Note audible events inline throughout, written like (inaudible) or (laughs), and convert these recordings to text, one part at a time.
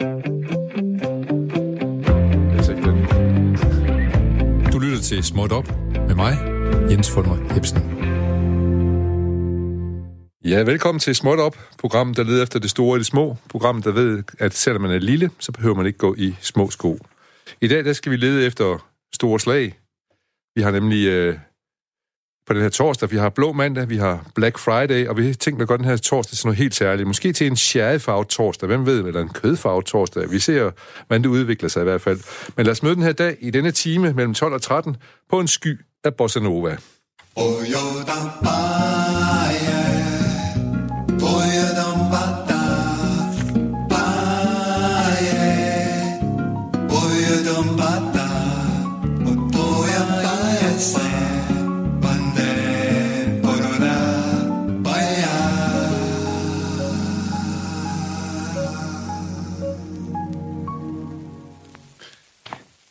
Du lytter til Småt Op med mig, Jens Fulmer Hebsen. Ja, velkommen til Småt Op, programmet, der leder efter det store og det små. Programmet, der ved, at selvom man er lille, så behøver man ikke gå i små sko. I dag, der skal vi lede efter store slag. Vi har nemlig øh, på den her torsdag, vi har blå mandag, vi har Black Friday, og vi har tænkt at gøre den her torsdag til noget helt særligt. Måske til en sherryfarvet torsdag, hvem ved, eller en kødfarvet torsdag. Vi ser, hvordan det udvikler sig i hvert fald. Men lad os møde den her dag i denne time mellem 12 og 13 på en sky af Bossa Nova.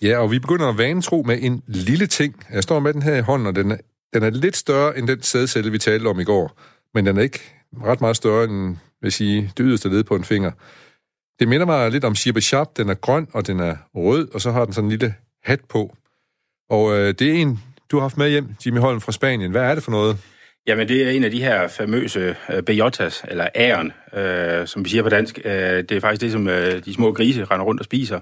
Ja, og vi begynder at vanetro med en lille ting. Jeg står med den her i hånden, og den er, den er lidt større end den sædcelle, vi talte om i går. Men den er ikke ret meget større end, vil sige, det yderste led på en finger. Det minder mig lidt om Shiba Sharp. Den er grøn, og den er rød, og så har den sådan en lille hat på. Og øh, det er en, du har haft med hjem, Jimmy Holm fra Spanien. Hvad er det for noget? Jamen, det er en af de her famøse øh, bejotas, eller æren, øh, som vi siger på dansk. Øh, det er faktisk det, som øh, de små grise render rundt og spiser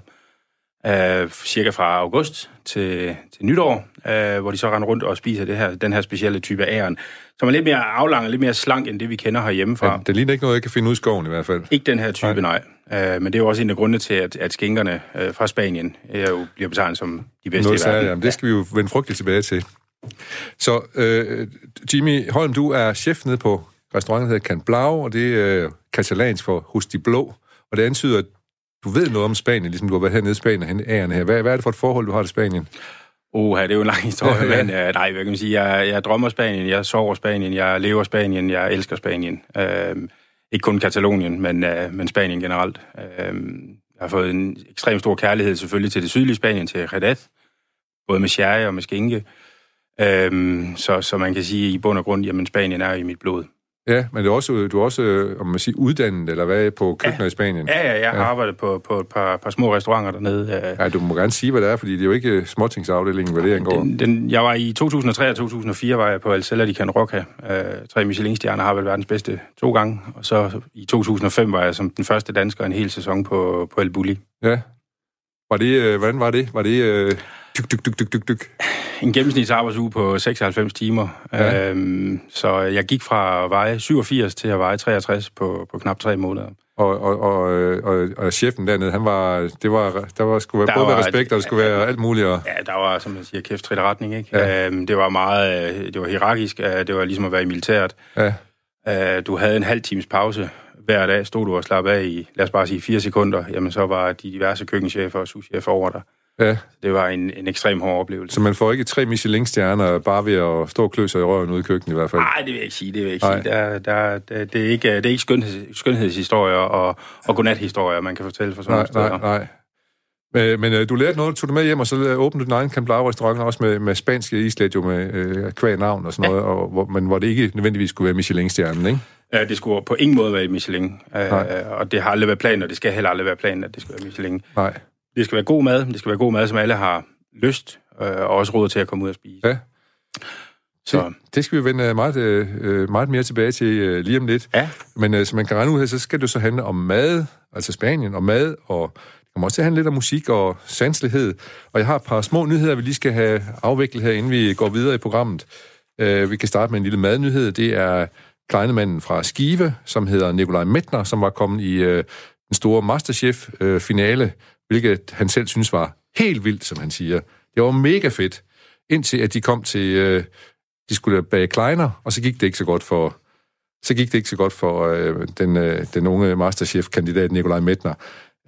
øh, cirka fra august til, til nytår, øh, hvor de så render rundt og spiser det her, den her specielle type æren, som er lidt mere aflang og lidt mere slank, end det vi kender herhjemme fra. Ja, det ligner ikke noget, jeg kan finde ud i skoven i hvert fald. Ikke den her type, nej. nej. Øh, men det er jo også en af grundene til, at, at skinkerne øh, fra Spanien er jo bliver betegnet som de bedste noget i verden. Jamen, det skal vi jo vende frygteligt tilbage til. Så øh, Jimmy Holm, du er chef nede på restauranten, der hedder Can Blau, og det er øh, katalansk for Hos de Blå. Og det antyder, at du ved noget om Spanien, ligesom du har været hernede i Spanien og hentet her. Hvad, hvad er det for et forhold, du har til Spanien? Uh, det er jo en lang historie, (laughs) men uh, nej, hvad kan man sige, jeg, jeg drømmer Spanien, jeg sover Spanien, jeg lever Spanien, jeg elsker Spanien. Uh, ikke kun Katalonien, men, uh, men Spanien generelt. Uh, jeg har fået en ekstrem stor kærlighed selvfølgelig til det sydlige Spanien, til Jerez, både med sherry og med skinke. Uh, så, så man kan sige i bund og grund, jamen Spanien er i mit blod. Ja, men du er også, du er også om man siger, uddannet, eller hvad, på køkkener ja. i Spanien? Ja, ja, jeg har ja. arbejdet på, på et par, par små restauranter dernede. Ja, du må gerne sige, hvad det er, fordi det er jo ikke småtingsafdelingen, hvad det angår. Den, den, jeg var i 2003 og 2004 var jeg på Alcella de Can Roca. Uh, tre Michelin-stjerner har vel verdens bedste to gange. Og så i 2005 var jeg som den første dansker en hel sæson på, på El Bulli. Ja. Var det, øh, hvordan var det? Var det... Uh dyk, dyk, dyk, dyk, dyk, dyk. En gennemsnitsarbejdsuge på 96 timer. Ja. Øhm, så jeg gik fra at veje 87 til at veje 63 på, på knap tre måneder. Og, og, og, og, og chefen dernede, han var, det var, der var, skulle være, både var, være respekt, og der skulle være alt muligt. Og... Ja, der var, som man siger, kæft trit retning, ikke? Ja. Øhm, det var meget, øh, det var hierarkisk, øh, det var ligesom at være i militæret. Ja. Øh, du havde en halv times pause hver dag, stod du og slappe af i, lad os bare sige, fire sekunder, jamen så var de diverse køkkenchefer og souschefer over dig. Ja. Det var en, en ekstrem hård oplevelse. Så man får ikke tre Michelin-stjerner bare ved at stå og klø sig i røven ude i køkkenet i hvert fald? Nej, det vil jeg ikke sige. Det vil jeg ikke sige. Der, der, der, det, er ikke, det er ikke skønheds, skønhedshistorier og, og godnathistorier, man kan fortælle for sådan nej, steder. Nej, nej. Men, men øh, du lærte noget, tog du med hjem, og så åbnede du din egen Camplao-restaurant også med, med spanske islet, jo med øh, kvæg navn og sådan ja. noget, og, hvor, men hvor det ikke nødvendigvis skulle være Michelin-stjernen, ikke? Ja, det skulle på ingen måde være Michelin, øh, og det har aldrig været planen, og det skal heller aldrig være planen, at det skal være Michelin. Nej. Det skal være god mad, det skal være god mad, som alle har lyst, øh, og også råd til at komme ud og spise. Ja. Så. Det, det skal vi vende meget, øh, meget mere tilbage til øh, lige om lidt. Ja. Men øh, som man kan regne ud her, så skal det så handle om mad, altså Spanien, og mad, og det kommer også til at handle lidt om musik og sanselighed. Og jeg har et par små nyheder, vi lige skal have afviklet her, inden vi går videre i programmet. Øh, vi kan starte med en lille madnyhed. Det er kleinemanden fra Skive, som hedder Nikolaj Mettner, som var kommet i øh, den store Masterchef-finale, øh, hvilket han selv synes var helt vildt, som han siger. Det var mega fedt, indtil at de kom til, øh, de skulle bage kleiner, og så gik det ikke så godt for, så gik det ikke så godt for øh, den, øh, den unge Masterchef-kandidat Nikolaj Mettner.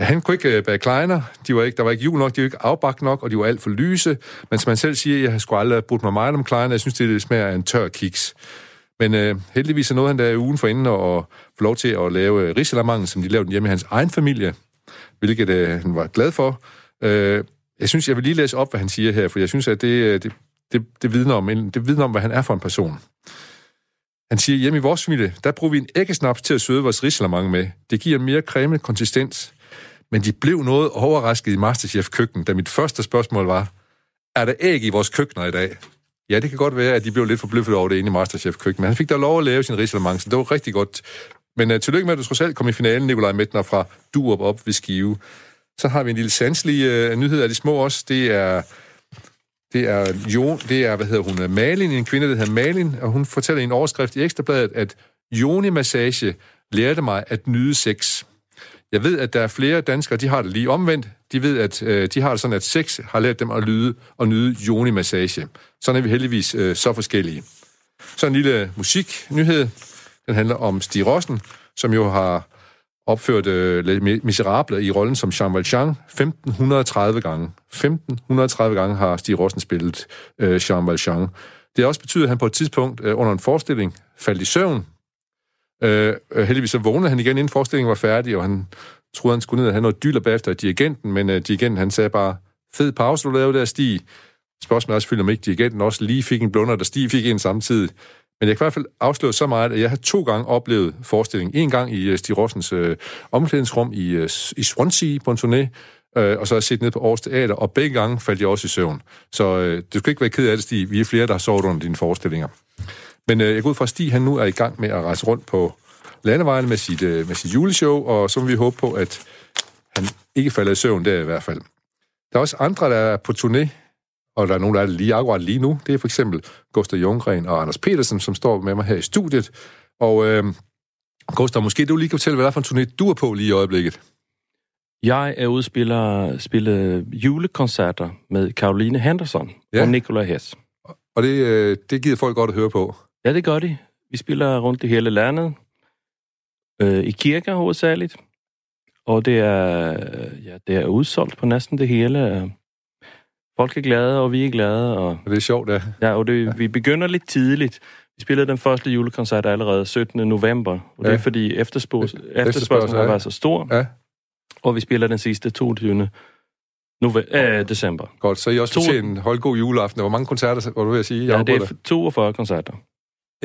Han kunne ikke øh, bage kleiner, de var ikke, der var ikke jul nok, de var ikke afbagt nok, og de var alt for lyse. Men som han selv siger, jeg har sgu aldrig brugt mig meget om kleiner, jeg synes, det smager af en tør kiks. Men øh, heldigvis er noget, han der ugen for inden at få lov til at lave øh, risalamangen, som de lavede hjemme i hans egen familie, hvilket øh, han var glad for. Øh, jeg synes, jeg vil lige læse op, hvad han siger her, for jeg synes, at det, øh, det, det, det, vidner, om, det vidner om, hvad han er for en person. Han siger, hjemme i vores familie, der bruger vi en æggesnaps til at søde vores risalamande med. Det giver mere cremet konsistens. Men de blev noget overrasket i Masterchef-køkken, da mit første spørgsmål var, er der æg i vores køkkener i dag? Ja, det kan godt være, at de blev lidt forbløffet over det inde i Masterchef-køkken, men han fik da lov at lave sin risalemang, så det var rigtig godt. Men uh, tillykke med, at du trods alt kom i finalen, Nikolaj Mettner fra Duop op ved Skive. Så har vi en lille sanselig uh, nyhed af de små også. Det er, det er, jo, det er, hvad hedder hun, øh, Malin, en kvinde, der hedder Malin, og hun fortæller i en overskrift i Ekstrabladet, at Joni-massage lærte mig at nyde sex. Jeg ved, at der er flere danskere, de har det lige omvendt. De ved, at øh, de har det sådan, at sex har lært dem at lyde og nyde joni-massage. Sådan er vi heldigvis øh, så forskellige. Så en lille musiknyhed. Den handler om Stig Rossen, som jo har opført øh, Miserable i rollen som Jean Valjean 1530 gange. 1530 gange har Stig Rossen spillet øh, Jean Valjean. Det har også betydet, at han på et tidspunkt øh, under en forestilling faldt i søvn. Øh, øh heldigvis så vågnede han igen, inden forestillingen var færdig, og han troede, han skulle ned og have noget dyler bagefter af dirigenten, men øh, dirigenten han sagde bare, fed pause, du lavede der, Stig. Spørgsmålet er selvfølgelig, om ikke dirigenten også lige fik en blunder, der Stig fik en samtidig. Men jeg kan i hvert fald afsløre så meget, at jeg har to gange oplevet forestillingen. En gang i øh, Stig Rossens øh, omklædningsrum i, øh, i Swansea på en turné, øh, og så har jeg set ned på Aarhus Teater, og begge gange faldt jeg også i søvn. Så øh, du skal ikke være ked af det, Stig. Vi er flere, der har sovet under dine forestillinger. Men øh, jeg går ud fra, at Stig han nu er i gang med at rejse rundt på landevejen med sit, øh, med sit juleshow, og så vil vi håbe på, at han ikke falder i søvn der i hvert fald. Der er også andre, der er på turné, og der er nogen, der er lige akkurat lige nu. Det er for eksempel Gustav Jungren og Anders Petersen, som står med mig her i studiet. Og øh, Gustav, måske du lige kan fortælle, hvad der er for en turné, du er på lige i øjeblikket. Jeg er ude og spille, spille julekoncerter med Caroline Henderson ja. og Nikolaj Hess. Og det, øh, det giver folk godt at høre på. Ja, det gør de. Vi spiller rundt i hele landet. Øh, I kirker hovedsageligt. Og det er, ja, det er udsolgt på næsten det hele. Folk er glade, og vi er glade. Og, det er sjovt, ja. Ja, og det, ja. vi begynder lidt tidligt. Vi spillede den første julekoncert allerede 17. november, og ja. det er fordi efterspørgselen efterspørgsel har været så stor. Ja. Og vi spiller den sidste 22. Nove- øh, december. Godt, så I også to... en hold god juleaften. Hvor mange koncerter var du ved at sige? Ja, det er 42 koncerter.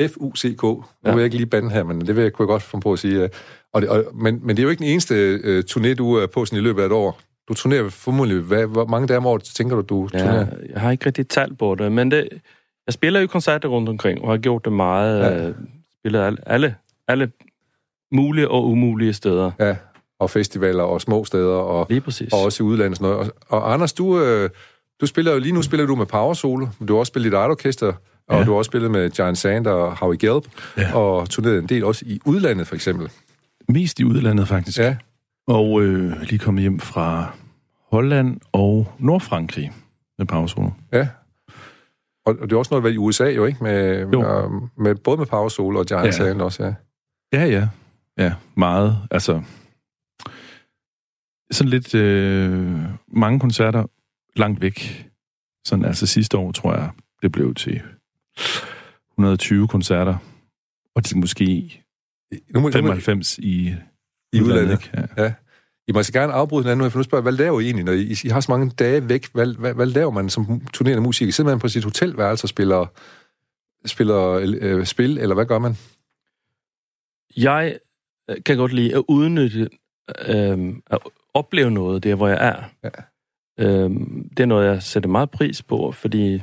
F-U-C-K. Nu ja. vil jeg ikke lige bande her, men det vil jeg, kunne jeg godt få på at sige. Og det, og, men, men det er jo ikke den eneste uh, turné, du er på sådan i løbet af et år. Du turnerer formodentlig, hvad, hvor mange dage om året tænker du, du turnerer? Ja, jeg har ikke rigtig talt på det, men det, jeg spiller jo koncerter rundt omkring, og har gjort det meget. Ja. Uh, spillet alle, alle, alle mulige og umulige steder. Ja, og festivaler og små steder, og, Lige præcis. og også i udlandet sådan noget. Og, og Anders, du, øh, du spiller jo lige nu spiller du med Power Solo, men du har også spillet i et orkester, og ja. du har også spillet med Giant Sand og Howie Gelb, ja. og turneret en del også i udlandet, for eksempel. Mest i udlandet, faktisk. Ja. Og øh, lige kommet hjem fra Holland og Nordfrankrig med Power Ja. Og, og det er også noget, vel i USA jo, ikke? Med, jo. Med, med, både med Power Solo og Giant ja. Også, ja. Ja, ja. Ja, meget. Altså, sådan lidt øh, mange koncerter langt væk. Sådan altså sidste år, tror jeg, det blev til 120 koncerter. Og det måske nu må, 95 nu må, i, i udlandet. Ja. ja. I må så gerne afbryde hinanden for nu spørger hvad laver I egentlig, når I, I har så mange dage væk? Hvad, hvad, hvad laver man som turnerende musiker? Sidder man på sit hotelværelse og spiller, spiller øh, spil, eller hvad gør man? Jeg øh, kan godt lide at udnytte, øh, at opleve noget der, hvor jeg er. Ja. Øh, det er noget, jeg sætter meget pris på, fordi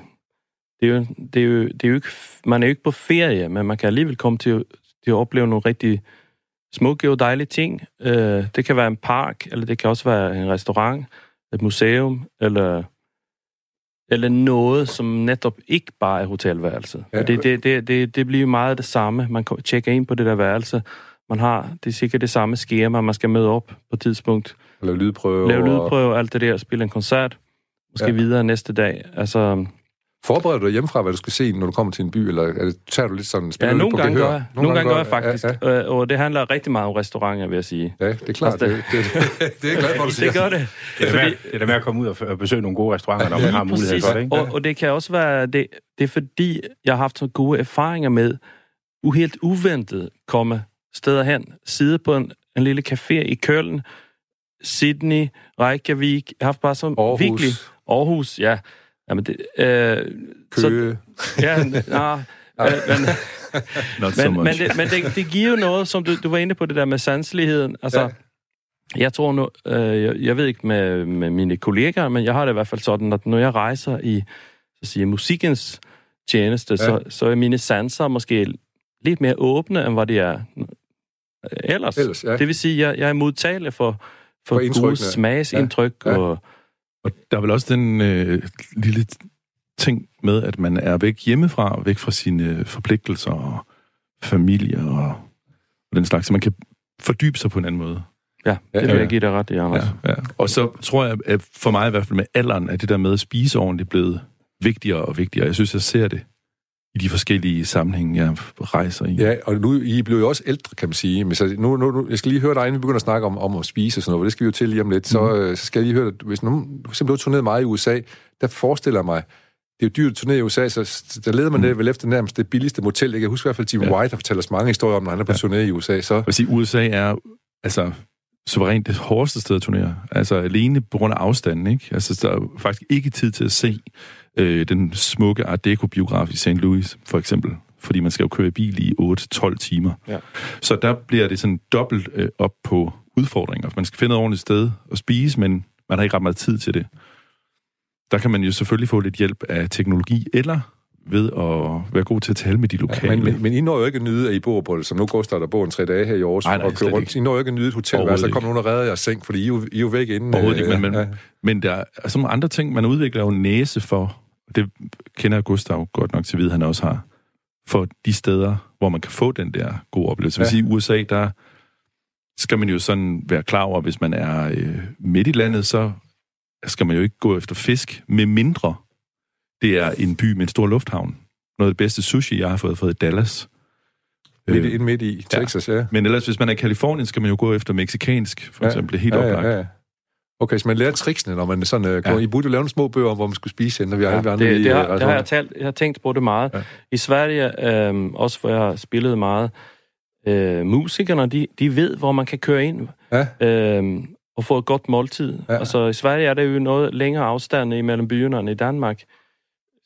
det er jo, det er jo, det er jo ikke, man er jo ikke på ferie, men man kan alligevel komme til, til at opleve nogle rigtig smukke og dejlige ting. Øh, det kan være en park, eller det kan også være en restaurant, et museum, eller, eller noget, som netop ikke bare er hotelværelse. Ja. Det, det, det, det, det bliver meget det samme. Man kan tjekke ind på det der værelse. Man har, det er sikkert det samme skema, man skal møde op på et tidspunkt. Lave lydprøve. Lave lydprøve, og alt det der, spille en koncert. Måske ja. videre næste dag. Altså, Forbereder du dig hjemmefra, hvad du skal se, når du kommer til en by, eller er det, tager du lidt sådan... Ja, nogle gange gør jeg. Nogle, gange gør jeg faktisk. Ja, ja. Øh, og det handler rigtig meget om restauranter, vil jeg sige. Ja, det er klart. Altså, det, det, det, (laughs) det er glad for, du siger. Det gør det. Det er, fordi, det er med at komme ud og besøge nogle gode restauranter, når man har mulighed for det. Ikke? Og, og det kan også være... Det, det er fordi, jeg har haft så gode erfaringer med helt uventet komme steder hen, sidde på en, en lille café i Køln, Sydney, Reykjavik. Jeg har haft bare så Aarhus. virkelig... Aarhus, ja. Jamen, det, øh, Køge. Så, ja, nej. (laughs) Men, men, men, det, men det, det giver jo noget, som du, du var inde på, det der med sanseligheden. Altså, ja. Jeg tror nu, øh, jeg, jeg ved ikke med, med mine kollegaer, men jeg har det i hvert fald sådan, at når jeg rejser i så siger, musikkens tjeneste, ja. så, så er mine sanser måske lidt mere åbne, end hvad de er ellers. ellers ja. Det vil sige, at jeg, jeg er modtagelig for, for, for gode smagsindtryk. Ja. Ja. Og, og der er vel også den øh, lille ting med, at man er væk hjemmefra, væk fra sine forpligtelser og familie og, og den slags, så man kan fordybe sig på en anden måde. Ja, det vil jeg give dig ret i, Anders. Ja, ja. Og så tror jeg, at for mig i hvert fald med alderen, at det der med at spise ordentligt blevet vigtigere og vigtigere. Jeg synes, jeg ser det i de forskellige sammenhænge, jeg rejser i. Ja, og nu I blev jo også ældre, kan man sige. Men så nu, nu, jeg skal lige høre dig, inden vi begynder at snakke om, om at spise og sådan noget, det skal vi jo til lige om lidt. Mm. Så, øh, så skal jeg lige høre, at hvis nu, simpelthen du har turneret meget i USA, der forestiller mig, det er jo dyrt at turnere i USA, så der leder man mm. det vel efter nærmest det billigste motel. Jeg kan huske i hvert fald, Jim ja. White har fortalt os mange historier om, når han er på ja. turné i USA. Så... Jeg vil sige, USA er altså suverænt det hårdeste sted at turnere. Altså alene på grund af afstanden, ikke? Altså der er faktisk ikke tid til at se øh, den smukke Art Deco-biograf i St. Louis, for eksempel. Fordi man skal jo køre i bil i 8-12 timer. Ja. Så der bliver det sådan dobbelt øh, op på udfordringer. Man skal finde et ordentligt sted at spise, men man har ikke ret meget tid til det. Der kan man jo selvfølgelig få lidt hjælp af teknologi, eller ved at være god til at tale med de lokale. Ja, men, men, men I når jo ikke at nyde, at I bor på, som nu går der bor en tre dage her i år, og kører rundt. I når jo ikke at nyde et hotel, så kommer nogen og redder jeres seng, fordi I, er jo, I er jo væk inden. Overhovedet ikke, men, men, ja. men der er nogle andre ting, man udvikler jo næse for, det kender Gustav godt nok til at vide, han også har, for de steder, hvor man kan få den der gode oplevelse. Ja. Hvis i USA, der skal man jo sådan være klar over, hvis man er øh, midt i landet, så skal man jo ikke gå efter fisk, med mindre det er en by med en stor lufthavn. Noget af det bedste sushi, jeg har fået, fået i Dallas. Midt, øh, midt i Texas, ja. ja. Men ellers, hvis man er i Kalifornien, skal man jo gå efter meksikansk, for ja. eksempel. Det er helt ja, oplagt. Ja, ja. Okay, så man lærer tricksene, når man sådan går... Ja. I burde lave nogle små bøger, hvor man skulle spise når vi ja, andre det, det, har, det har jeg, talt, jeg har tænkt på det meget. Ja. I Sverige, øh, også hvor jeg har spillet meget, øh, musikerne, de, de ved, hvor man kan køre ind ja. øh, og få et godt måltid. Ja. Altså, i Sverige er det jo noget længere afstand imellem byerne end i Danmark.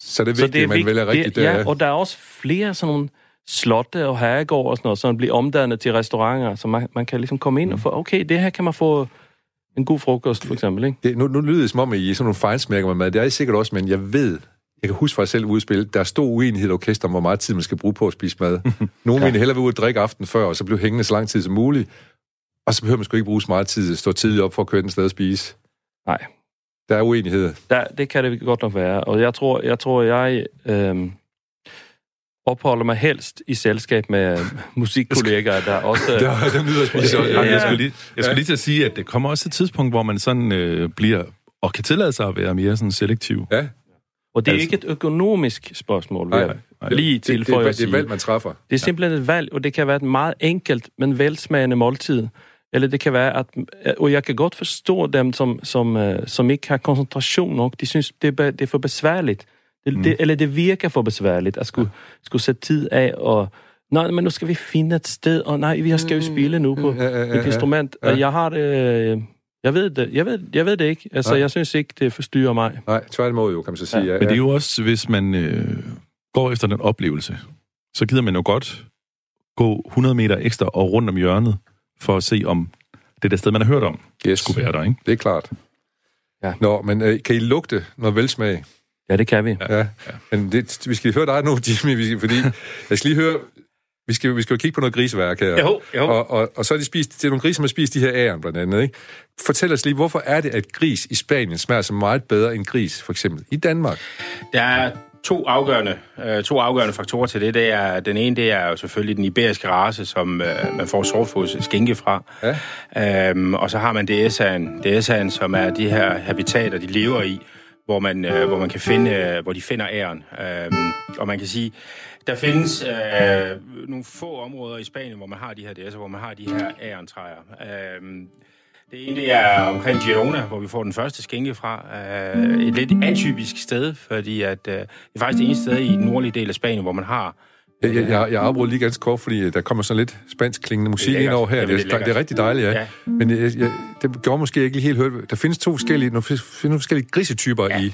Så det er vigtigt, så det er at man vælger rigtigt. Det, ja, og der er også flere sådan nogle slotte og herregård og sådan noget, som bliver omdannet til restauranter, så man, man kan ligesom komme ind mm. og få, okay, det her kan man få en god frokost, for eksempel, ikke? Det, nu, nu lyder det som om, at I er sådan nogle fejlsmærker med mad. Det er I sikkert også, men jeg ved, jeg kan huske fra selv udspil, der er stor uenighed i orkester om, hvor meget tid man skal bruge på at spise mad. (laughs) Nogle ja. vil hellere være ude at drikke aften før, og så blive hængende så lang tid som muligt. Og så behøver man sgu ikke bruge så meget tid at stå tidligt op for at køre den sted og spise. Nej, der er uenighed. Der, det kan det godt nok være. Og jeg tror, jeg, tror, jeg øh, opholder mig helst i selskab med (laughs) musikkollegaer, der også... der, der nyder spise. Ja, ja. Jeg skulle lige, jeg skulle lige til at sige, at det kommer også et tidspunkt, hvor man sådan øh, bliver og kan tillade sig at være mere sådan selektiv. Ja. Og det er altså, ikke et økonomisk spørgsmål, vil jeg nej, lige til det, det, det, det er valg, man træffer. Det er simpelthen et valg, og det kan være et meget enkelt, men velsmagende måltid. Eller det kan være, at, og jeg kan godt forstå dem, som, som, øh, som ikke har koncentration nok. De synes, det er, det er for besværligt. Det, mm. det, eller det virker for besværligt at skulle, skulle sætte tid af og nej, men nu skal vi finde et sted, og nej, vi skal jo mm. spille nu på ja, ja, ja, et instrument. Ja. Og jeg har det... Øh, jeg ved det, jeg ved, jeg ved det ikke. Altså, nej. jeg synes ikke, det forstyrrer mig. Nej, tværtimod jo, kan man så sige. Ja. Ja, Men det er jo også, hvis man øh, går efter den oplevelse, så gider man jo godt gå 100 meter ekstra og rundt om hjørnet, for at se, om det der sted, man har hørt om, yes. skulle være der, ikke? Det er klart. Ja. Nå, men øh, kan I lugte noget velsmag? Ja, det kan vi. Ja, ja. men det, vi skal høre dig nu, Jimmy, fordi (laughs) jeg skal lige høre, vi skal, vi skal jo kigge på noget griseværk her. Jo, jo. Og, og, og så er de spist, det er nogle grise, som har spist de her æren blandt andet. Ikke? Fortæl os lige, hvorfor er det, at gris i Spanien smager så meget bedre end gris, for eksempel i Danmark? Der er to afgørende, øh, to afgørende faktorer til det. det er, den ene det er jo selvfølgelig den iberiske race, som øh, man får sortfods skinke fra. Ja. Øhm, og så har man DSA'en, DSA'en, som er de her habitater, de lever i, hvor man, øh, hvor man kan finde, øh, hvor de finder æren. Øhm, og man kan sige, der findes øh, nogle få områder i Spanien, hvor man har de her DS'er, hvor man har de her ærentræer. Øhm, det ene det er omkring Girona, hvor vi får den første skænke fra. Uh, et lidt atypisk sted, fordi at, uh, det er faktisk det eneste sted i den nordlige del af Spanien, hvor man har jeg, jeg, jeg, jeg afbryder lige ganske kort, fordi der kommer sådan lidt spansk klingende musik ind over her. Det, det, er, det er rigtig dejligt, ja. ja. Men jeg, jeg, det gjorde måske ikke lige helt hørt. Der findes to forskellige, nogle forskellige grisetyper ja. i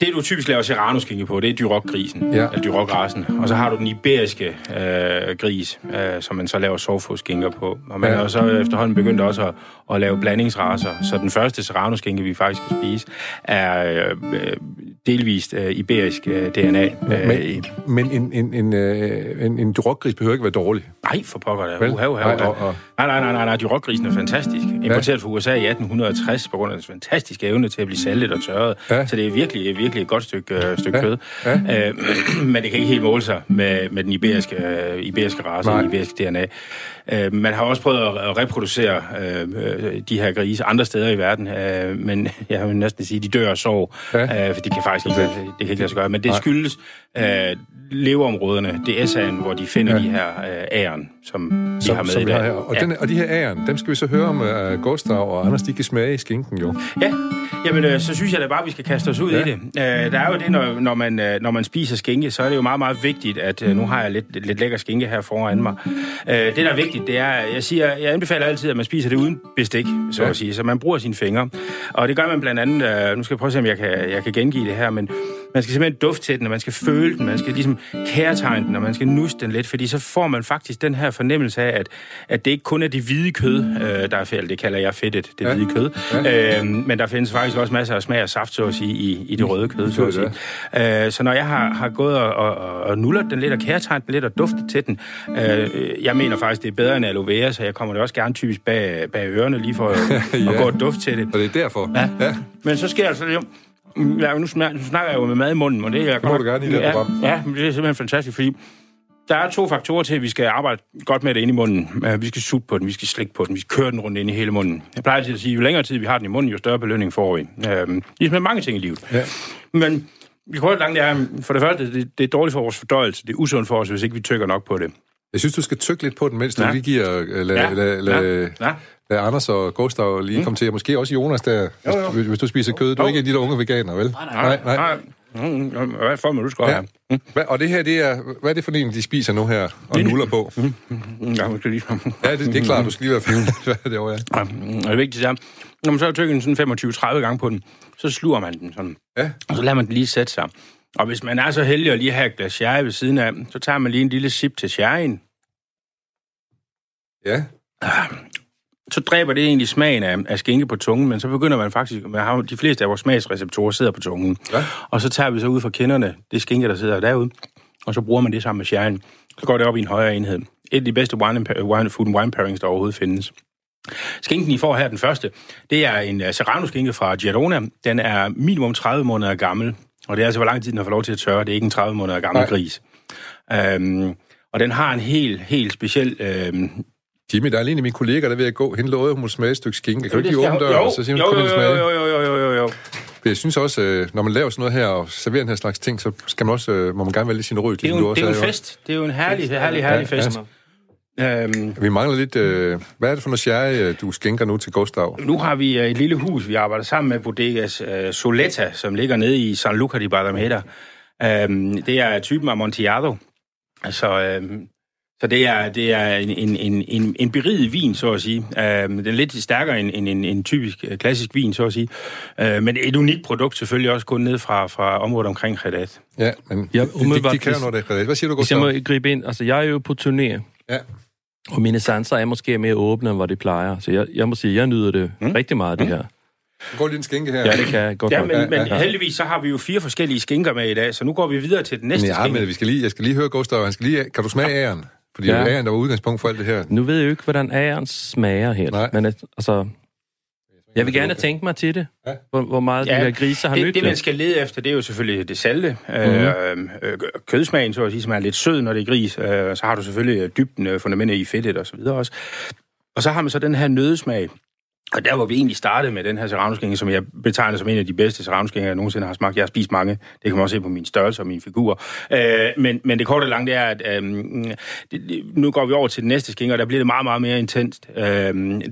Det, du typisk laver serrano på, det er dyrok-grisen, ja. eller dyrok-rasen. Og så har du den iberiske øh, gris, øh, som man så laver sovfodskinker på. Og man ja. har så efterhånden begyndt også at, at lave blandingsraser. Så den første serrano vi faktisk kan spise, er øh, delvist øh, iberisk øh, DNA. Øh, men, men en, en, en, øh, en, en dyrok-gris behøver ikke være dårlig? Nej, for pokker da. Uha, uha, uha. Nej, nej, nej, nej, nej, nej. Dyrok-grisen er fantastisk. Importeret fra USA i 1860 på grund af dens fantastiske evne til at blive saltet og tørret. Ja. Så det er virkelig, virkelig et godt stykke, øh, stykke ja. kød. Ja. Øh, (clears throat) men det kan ikke helt måle sig med, med den iberiske, øh, iberiske race, den iberiske DNA. Øh, man har også prøvet at reproducere øh, de her grise andre steder i verden, øh, men (laughs) jeg vil næsten sige, at de dør af sorg, ja. øh, for de kan faktisk ikke, det kan ikke lade sig gøre. Men det skyldes øh, leveområderne, det er SA'en, hvor de finder ja. de her øh, æren, som de som, har med som i dag. Og, ja. den, og de her æren, dem skal vi så høre om uh, Gustav og Anders, de kan smage i skinken jo. Ja, jamen øh, så synes jeg da bare, vi skal kaste os ud ja. i det. Uh, der er jo det, når, når, man, uh, når man spiser skinke, så er det jo meget, meget vigtigt, at uh, nu har jeg lidt, lidt lækker skinke her foran mig. Uh, det, der er vigtigt, det er, jeg siger, jeg anbefaler altid, at man spiser det uden bestik, så ja. at sige. Så man bruger sine fingre. Og det gør man blandt andet, uh, nu skal jeg prøve at se, om jeg kan, jeg kan gengive det her, men man skal simpelthen dufte til den, og man skal føle den, man skal ligesom kærtegne den, og man skal nusse den lidt, fordi så får man faktisk den her fornemmelse af, at, at det ikke kun er det hvide kød, øh, der er fedt, det kalder jeg fedtet, det ja. hvide kød, ja. øh, men der findes faktisk også masser af smag og saft, så at sige, i, i det røde kød, så at sige. Øh, så når jeg har, har gået og, og, og nullet den lidt, og kærtegnet den lidt, og duftet til den, øh, jeg mener faktisk, det er bedre end aloe vera, så jeg kommer det også gerne typisk bag, bag ørerne, lige for at, (laughs) ja. at gå og dufte til det. Og det er derfor? Ja. ja. Men så sker altså det Ja, nu, snakker, jeg jo med mad i munden, og det er jeg godt... må du gerne i det ja, program. Ja, men det er simpelthen fantastisk, fordi der er to faktorer til, at vi skal arbejde godt med det inde i munden. Vi skal sutte på den, vi skal slikke på den, vi skal køre den rundt ind i hele munden. Jeg plejer altid at sige, at jo længere tid vi har den i munden, jo større belønning får vi. Øhm, ligesom med mange ting i livet. Ja. Men vi kan langt, det er, for det første, det, det er dårligt for vores fordøjelse. Det er usundt for os, hvis ikke vi tykker nok på det. Jeg synes, du skal tykke lidt på den, mens ja. du lige giver... Uh, la, ja. la, la, ja. Ja. Lad Anders og Gustav lige mm. komme til, og måske også Jonas der, jo, jo. Hvis, hvis du spiser kød. Du er ikke en af de der unge veganer, vel? Nej, nej. nej, nej. Mm, hvad får man, du skal ja. have? Mm. Hvad, og det her, det er, hvad er det for en, de spiser nu her, og nuller på? Mm. Ja, måske lige. ja, det, det (laughs) er klart, du skal lige være færdig det over, ja. ja. Og det vigtigste er, når man så har tykket sådan 25-30 gange på den, så sluger man den sådan. Ja. Og så lader man den lige sætte sig. Og hvis man er så heldig at lige have et glas sherry ved siden af, så tager man lige en lille sip til sherryen. Ja. Så dræber det egentlig smagen af, af skinke på tungen, men så begynder man faktisk, man har, de fleste af vores smagsreceptorer sidder på tungen. Ja. Og så tager vi så ud fra kinderne det skinke, der sidder derude, og så bruger man det sammen med sherryen. Så går det op i en højere enhed. Et af de bedste wine, wine, food and wine pairings, der overhovedet findes. Skinken, I får her, den første, det er en uh, Serrano-skinke fra Giardona. Den er minimum 30 måneder gammel, og det er altså, hvor lang tid den har fået lov til at tørre. Det er ikke en 30 måneder gammel Nej. gris. Um, og den har en helt, helt speciel øhm, Jimmy, der er lige min kollega, der er ved at gå. Hende lovede, hun må smage et stykke skinke. Kan jo, du ikke lige åbne døren, så siger hun, kom ind og smage? Jo, jo, jo, jo, jo. Jeg synes også, øh, når man laver sådan noget her og serverer den her slags ting, så skal man også, øh, må man gerne være lidt sin rød. Det er jo en, det er en fest. Det er jo en herlig, herlig, herlig ja, fest. Ja. Øhm, vi mangler lidt... Øh, hvad er det for noget sherry, øh, du skænker nu til Gustav? Nu har vi et lille hus, vi arbejder sammen med Bodegas øh, Soletta, som ligger nede i San Luca de Barrameda. Øhm, det er typen af Montiado. Så altså, øhm, så det er, det er en, en, en, en beriget vin, så at sige. Uh, den er lidt stærkere end en, en, en typisk øh, klassisk vin, så at sige. Uh, men et unikt produkt, selvfølgelig også kun ned fra, fra området omkring Redat. Ja, men ja, de, de, de kan jo noget af Hvad siger du, Gustav? Hvis jeg må gribe ind, altså jeg er jo på turné. Ja. Og mine sanser er måske mere åbne, end hvor de plejer. Så jeg, jeg må sige, jeg nyder det mm. rigtig meget, det mm. her. Går lige en skænke her. Ja, det kan jeg godt. Ja, men, men ja. heldigvis så har vi jo fire forskellige skænker med i dag, så nu går vi videre til den næste men ja, skænke. men vi skal lige, jeg skal lige høre Gustav, han skal lige, kan du smage æren? Fordi ja. det er der var udgangspunkt for alt det her. Nu ved jeg jo ikke, hvordan æren smager helt. Nej. Men altså, jeg vil gerne tænke mig til det, ja. hvor, hvor meget ja, de her griser har det, nyt det. man skal lede efter, det er jo selvfølgelig det salte. Mm-hmm. Øh, kødsmagen, så at sige, som er lidt sød, når det er gris. Øh, så har du selvfølgelig dybden, øh, fundamentet i fedtet og så videre også. Og så har man så den her nødesmag, og der hvor vi egentlig startede med den her serrano som jeg betegner som en af de bedste serrano jeg nogensinde har smagt. Jeg har spist mange. Det kan man også se på min størrelse og min figur. Øh, men, men det korte og lange, det er, at øh, det, det, nu går vi over til den næste skinke, og der bliver det meget, meget mere intenst. Øh,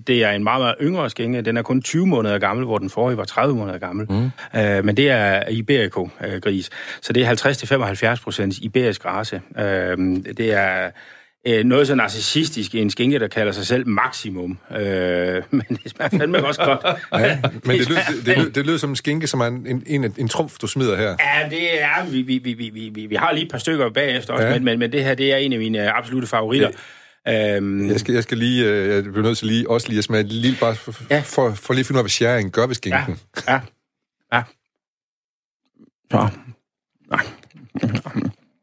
det er en meget, meget yngre skinke. Den er kun 20 måneder gammel, hvor den forrige var 30 måneder gammel. Mm. Øh, men det er Iberico-gris. Så det er 50-75 procent iberisk race. Øh, det er øh, noget så narcissistisk i en skinke, der kalder sig selv Maximum. Øh, (laughs) men det smager fandme også godt. ja, men det, lyder, (laughs) det, det, det lyder som en skinke, som er en, en, en, en trumf, du smider her. Ja, det er... Vi, vi, vi, vi, vi, vi har lige et par stykker bagefter også, ja. men, men, men det her, det er en af mine absolute favoritter. Ja. Øhm, jeg, skal, jeg skal lige, øh, jeg bliver nødt til lige, også lige at smage lige, bare for, ja. for, for lige at finde ud af, hvad sharing gør ved skinken. Ja, ja. ja. Så. Nej.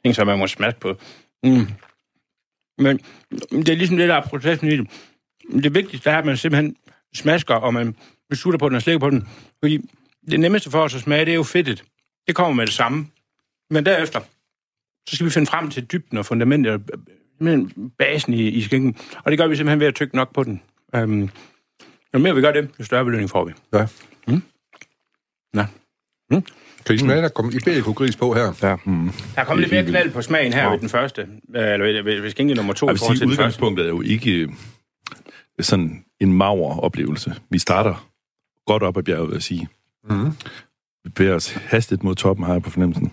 Ting, som man må smage på. Mm. Men det er ligesom det, der er processen i det. Det vigtigste er, at man simpelthen smasker, og man beslutter på den og slikker på den. Fordi det nemmeste for os at smage, det er jo fedtet. Det kommer med det samme. Men derefter, så skal vi finde frem til dybden og fundamentet, men basen i, i skinken. Og det gør vi simpelthen ved at tykke nok på den. Um, jo mere vi gør det, jo større belønning får vi. Ja. Mm. Ja. Mm. Kan I smage, der kommer iberico-gris på her? Ja. Mm. Der kommer lidt mere knald på smagen her ja. ved den første. Eller ved, ved, ved skinke nummer to. Jeg vil sige, udgangspunktet er jo ikke sådan en maver oplevelse. Vi starter godt op ad bjerget, vil jeg sige. Mm. Vi bevæger os hastigt mod toppen, har jeg på fornemmelsen.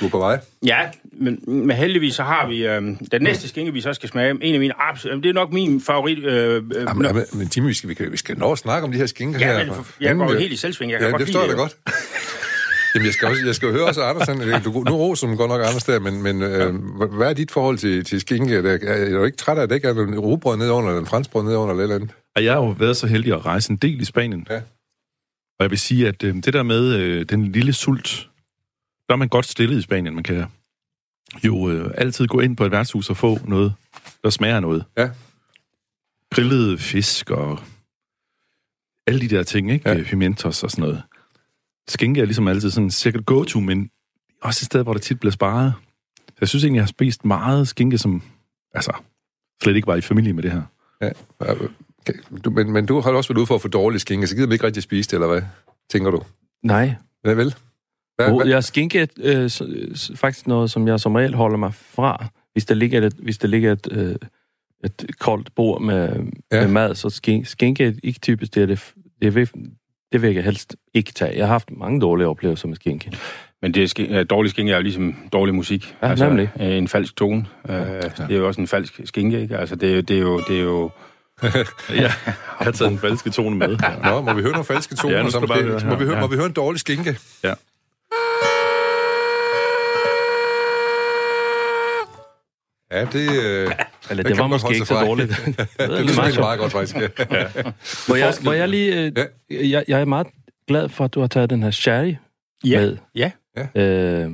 Du er på vej? Ja, men, men heldigvis så har vi øh, den næste skinke, vi så skal smage. En af mine absolut... Det er nok min favorit. Øh, øh, ja, men, men, men Jimmy, vi skal, vi, kan, vi skal nå at snakke om de her skinker ja, her. Men, jeg går jo helt i selvsving. Jeg kan ja, godt det forstår jeg da godt. (laughs) Jamen, jeg skal, også, jeg skal høre også Anders, du, nu roser du godt nok Anders der, men, men øh, hvad er dit forhold til, til skinke? Er, er du ikke træt af, at det ikke er en robrød ned under, eller en franskbrød ned under, eller eller andet? Jeg har jo været så heldig at rejse en del i Spanien. Ja. Og jeg vil sige, at øh, det der med øh, den lille sult, der er man godt stillet i Spanien. Man kan jo øh, altid gå ind på et værtshus og få noget, der smager noget. Ja. Grillede fisk og alle de der ting, ikke? Ja. Pimentos og sådan noget. Skinke er ligesom altid sådan sikkert go-to, men også et sted, hvor der tit bliver sparet. Så jeg synes egentlig, jeg har spist meget skinke, som altså slet ikke var i familie med det her. Ja. Okay. Du, men, men du har også været ude for at få dårlig skinke, så gider man ikke rigtig spise det, eller hvad? Tænker du? Nej. Hvad vel? Hvad, oh, hvad? Jeg skinke øh, faktisk noget, som jeg som regel holder mig fra. Hvis der ligger et, hvis der ligger et, øh, et koldt bord med, ja. med mad, så skinke, skinke er ikke typisk det, det, det, vil, det vil jeg helst ikke tage. Jeg har haft mange dårlige oplevelser med skinke. Men det er sk- dårlig skinke er jo ligesom dårlig musik. Ja, altså, nemlig. En falsk tone. Ja, ja. Det er jo også en falsk skinke, ikke? Altså, det er jo... Det er jo, det er jo (laughs) ja, jeg har taget en falske tone med. Ja. (laughs) Nå, må vi høre nogle falske toner? Ja, som, bare må, vi høre, ja. må vi høre en dårlig skinke? Ja. Ja, det... Øh, Eller det, (laughs) det var måske ikke så dårligt. det, det er meget, meget godt, faktisk. Ja. (laughs) ja. Må, jeg, må jeg lige... Øh, ja. jeg, jeg er meget glad for, at du har taget den her sherry ja. med. Ja. Øh,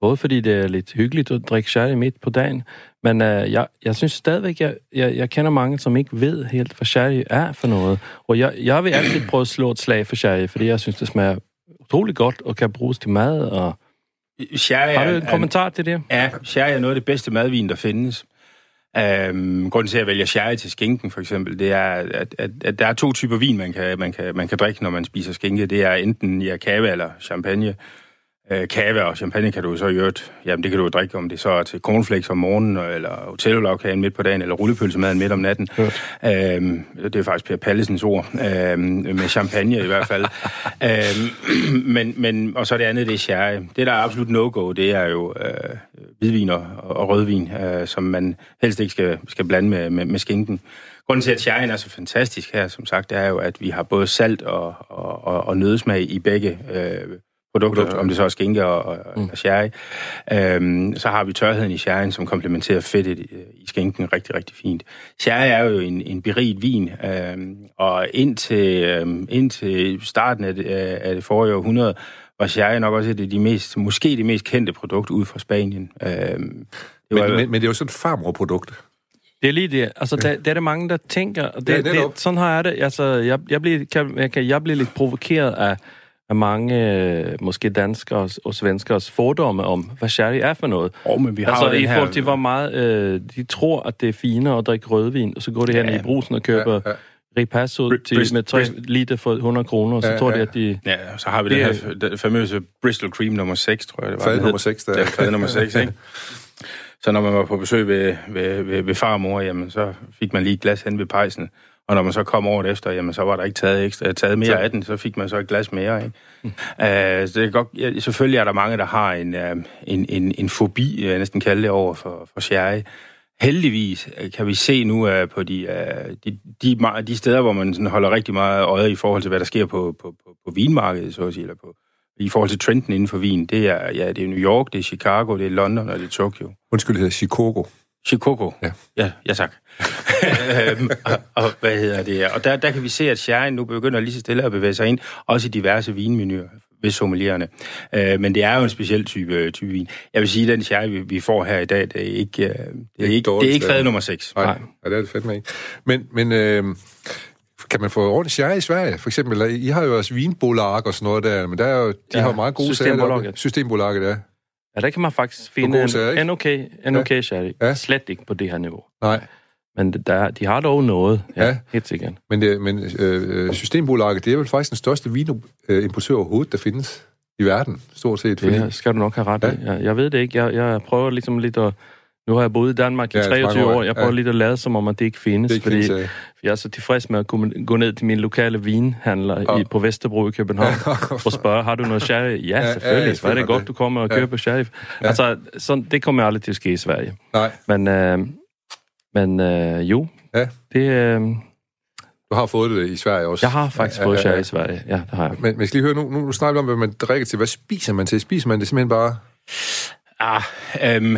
både fordi det er lidt hyggeligt at drikke sherry midt på dagen, men øh, jeg, jeg synes stadigvæk, jeg, jeg, jeg kender mange, som ikke ved helt, hvad sherry er for noget. Og jeg, jeg vil altid prøve at slå et slag for sherry, fordi jeg synes, det smager utrolig godt og kan bruges til mad og Sherry Har du en kommentar til det? Ja, sherry er noget af det bedste madvin, der findes. Øhm, grunden til, at jeg vælger sherry til skinken, for eksempel, det er, at, at, at der er to typer vin, man kan, man, kan, man kan drikke, når man spiser skinke. Det er enten ja, kave eller champagne. Øh, kave og champagne kan du så i øvrigt, jamen det kan du jo drikke, om det så er til cornflakes om morgenen, eller hotellavkagen midt på dagen, eller rullepølsemaden midt om natten. Øhm, det er faktisk Per Pallesens ord, øhm, med champagne i hvert fald. (laughs) øhm, men, men, og så det andet, det er sherry. Det, der er absolut no-go, det er jo øh, hvidvin og, og rødvin, øh, som man helst ikke skal, skal blande med, med, med skinken. Grunden til, at sherryen er så fantastisk her, som sagt, det er jo, at vi har både salt og, og, og, og nødsmag i begge øh, produkter, produkter, om det så er skinke og, og, mm. og sherry. Øhm, så har vi tørheden i sherryen, som komplementerer fedtet i, i skinken rigtig, rigtig fint. Sherry er jo en, en beriget vin, øhm, og indtil, øhm, indtil starten af det, af det forrige århundrede, var sherry nok også et af de mest, måske det mest kendte produkt ud fra Spanien. Øhm, det var, men, men, men det er jo sådan et farmorprodukt. Det er lige det. Altså, der, der er det mange, der tænker, og det, ja, det, sådan har jeg det. Altså, jeg, jeg, bliver, kan, jeg, kan, jeg bliver lidt provokeret af af mange, øh, måske danskere og svenskers fordomme om, hvad sherry er for noget. Oh, men vi har altså, i forhold til, hvor meget øh, de tror, at det er finere at drikke rødvin, og så går det her ja, i brusen og køber ja, ja. Ripasso til, Brist- med 3 Brist- liter for 100 kroner, og så ja, tror de, at de... Ja, så har vi det, den her den famøse Bristol Cream nummer 6, tror jeg det var. Fad nummer 6, der. Ja, fad nummer 6, ikke? Så når man var på besøg ved, ved, ved, ved far og mor, jamen, så fik man lige et glas hen ved pejsen. Og når man så kom året efter, jamen, så var der ikke taget, ekstra, taget mere af den, så fik man så et glas mere. Ikke? Mm. Uh, så det er godt, ja, selvfølgelig er der mange, der har en, uh, en, en, en fobi, jeg næsten kalde det, over for, for sherry. heldigvis øh, kan vi se nu uh, på de, uh, de, de, de steder, hvor man sådan holder rigtig meget øje i forhold til, hvad der sker på, på, på, på vinmarkedet, så at sige, eller på, i forhold til trenden inden for vin. Det er, ja, det er New York, det er Chicago, det er London og det er Tokyo. Undskyld, det hedder Chicago. Chicago? Ja. Ja, ja tak. (laughs) Øhm, og, og, hvad hedder det? Og der, der kan vi se, at sherry nu begynder lige så stille at bevæge sig ind, også i diverse vinmenuer ved sommeliererne. Øh, men det er jo en speciel type, type vin. Jeg vil sige, at den sherry, vi, vi får her i dag, det er ikke, øh, det er ikke, det er ikke fad nummer 6. Nej, Nej. Ja, det er det fedt med ikke. Men, men øh, kan man få ordentligt sherry i Sverige? For eksempel, I har jo også vinbolag og sådan noget der, men der er jo, de ja, har jo meget gode sager. Systembolaget, ja. Ja, der kan man faktisk finde en, en okay, en okay ja. sherry. Ja. Slet ikke på det her niveau. Nej. Men der, de har dog noget, ja, ja. helt sikkert. Men, det, men øh, Systembolaget, det er vel faktisk den største vinimportør overhovedet, der findes i verden, stort set. Fordi... Det skal du nok have ret ja. Jeg, jeg ved det ikke. Jeg, jeg prøver ligesom lidt at... Nu har jeg boet i Danmark i ja, 23 år. Jeg prøver ja. lidt at lade som om, at det ikke findes. Det ikke fordi findes, ja. jeg er så tilfreds med at kunne gå ned til min lokale vinhandler oh. i, på Vesterbro i København (laughs) og spørge, har du noget sherry? Ja, selvfølgelig. Ja, ja, er det godt, du kommer og køber ja. sherry. Ja. Altså, sådan, det kommer aldrig til at ske i Sverige. Nej. Men, øh, men øh, jo, ja. det... Øh, du har fået det i Sverige også. Jeg har faktisk ja, fået ja, ja. i Sverige, ja, det har jeg. Men, men jeg skal lige høre, nu, nu snakker vi om, hvad man drikker til. Hvad spiser man til? Spiser man det simpelthen bare... Ah, øhm,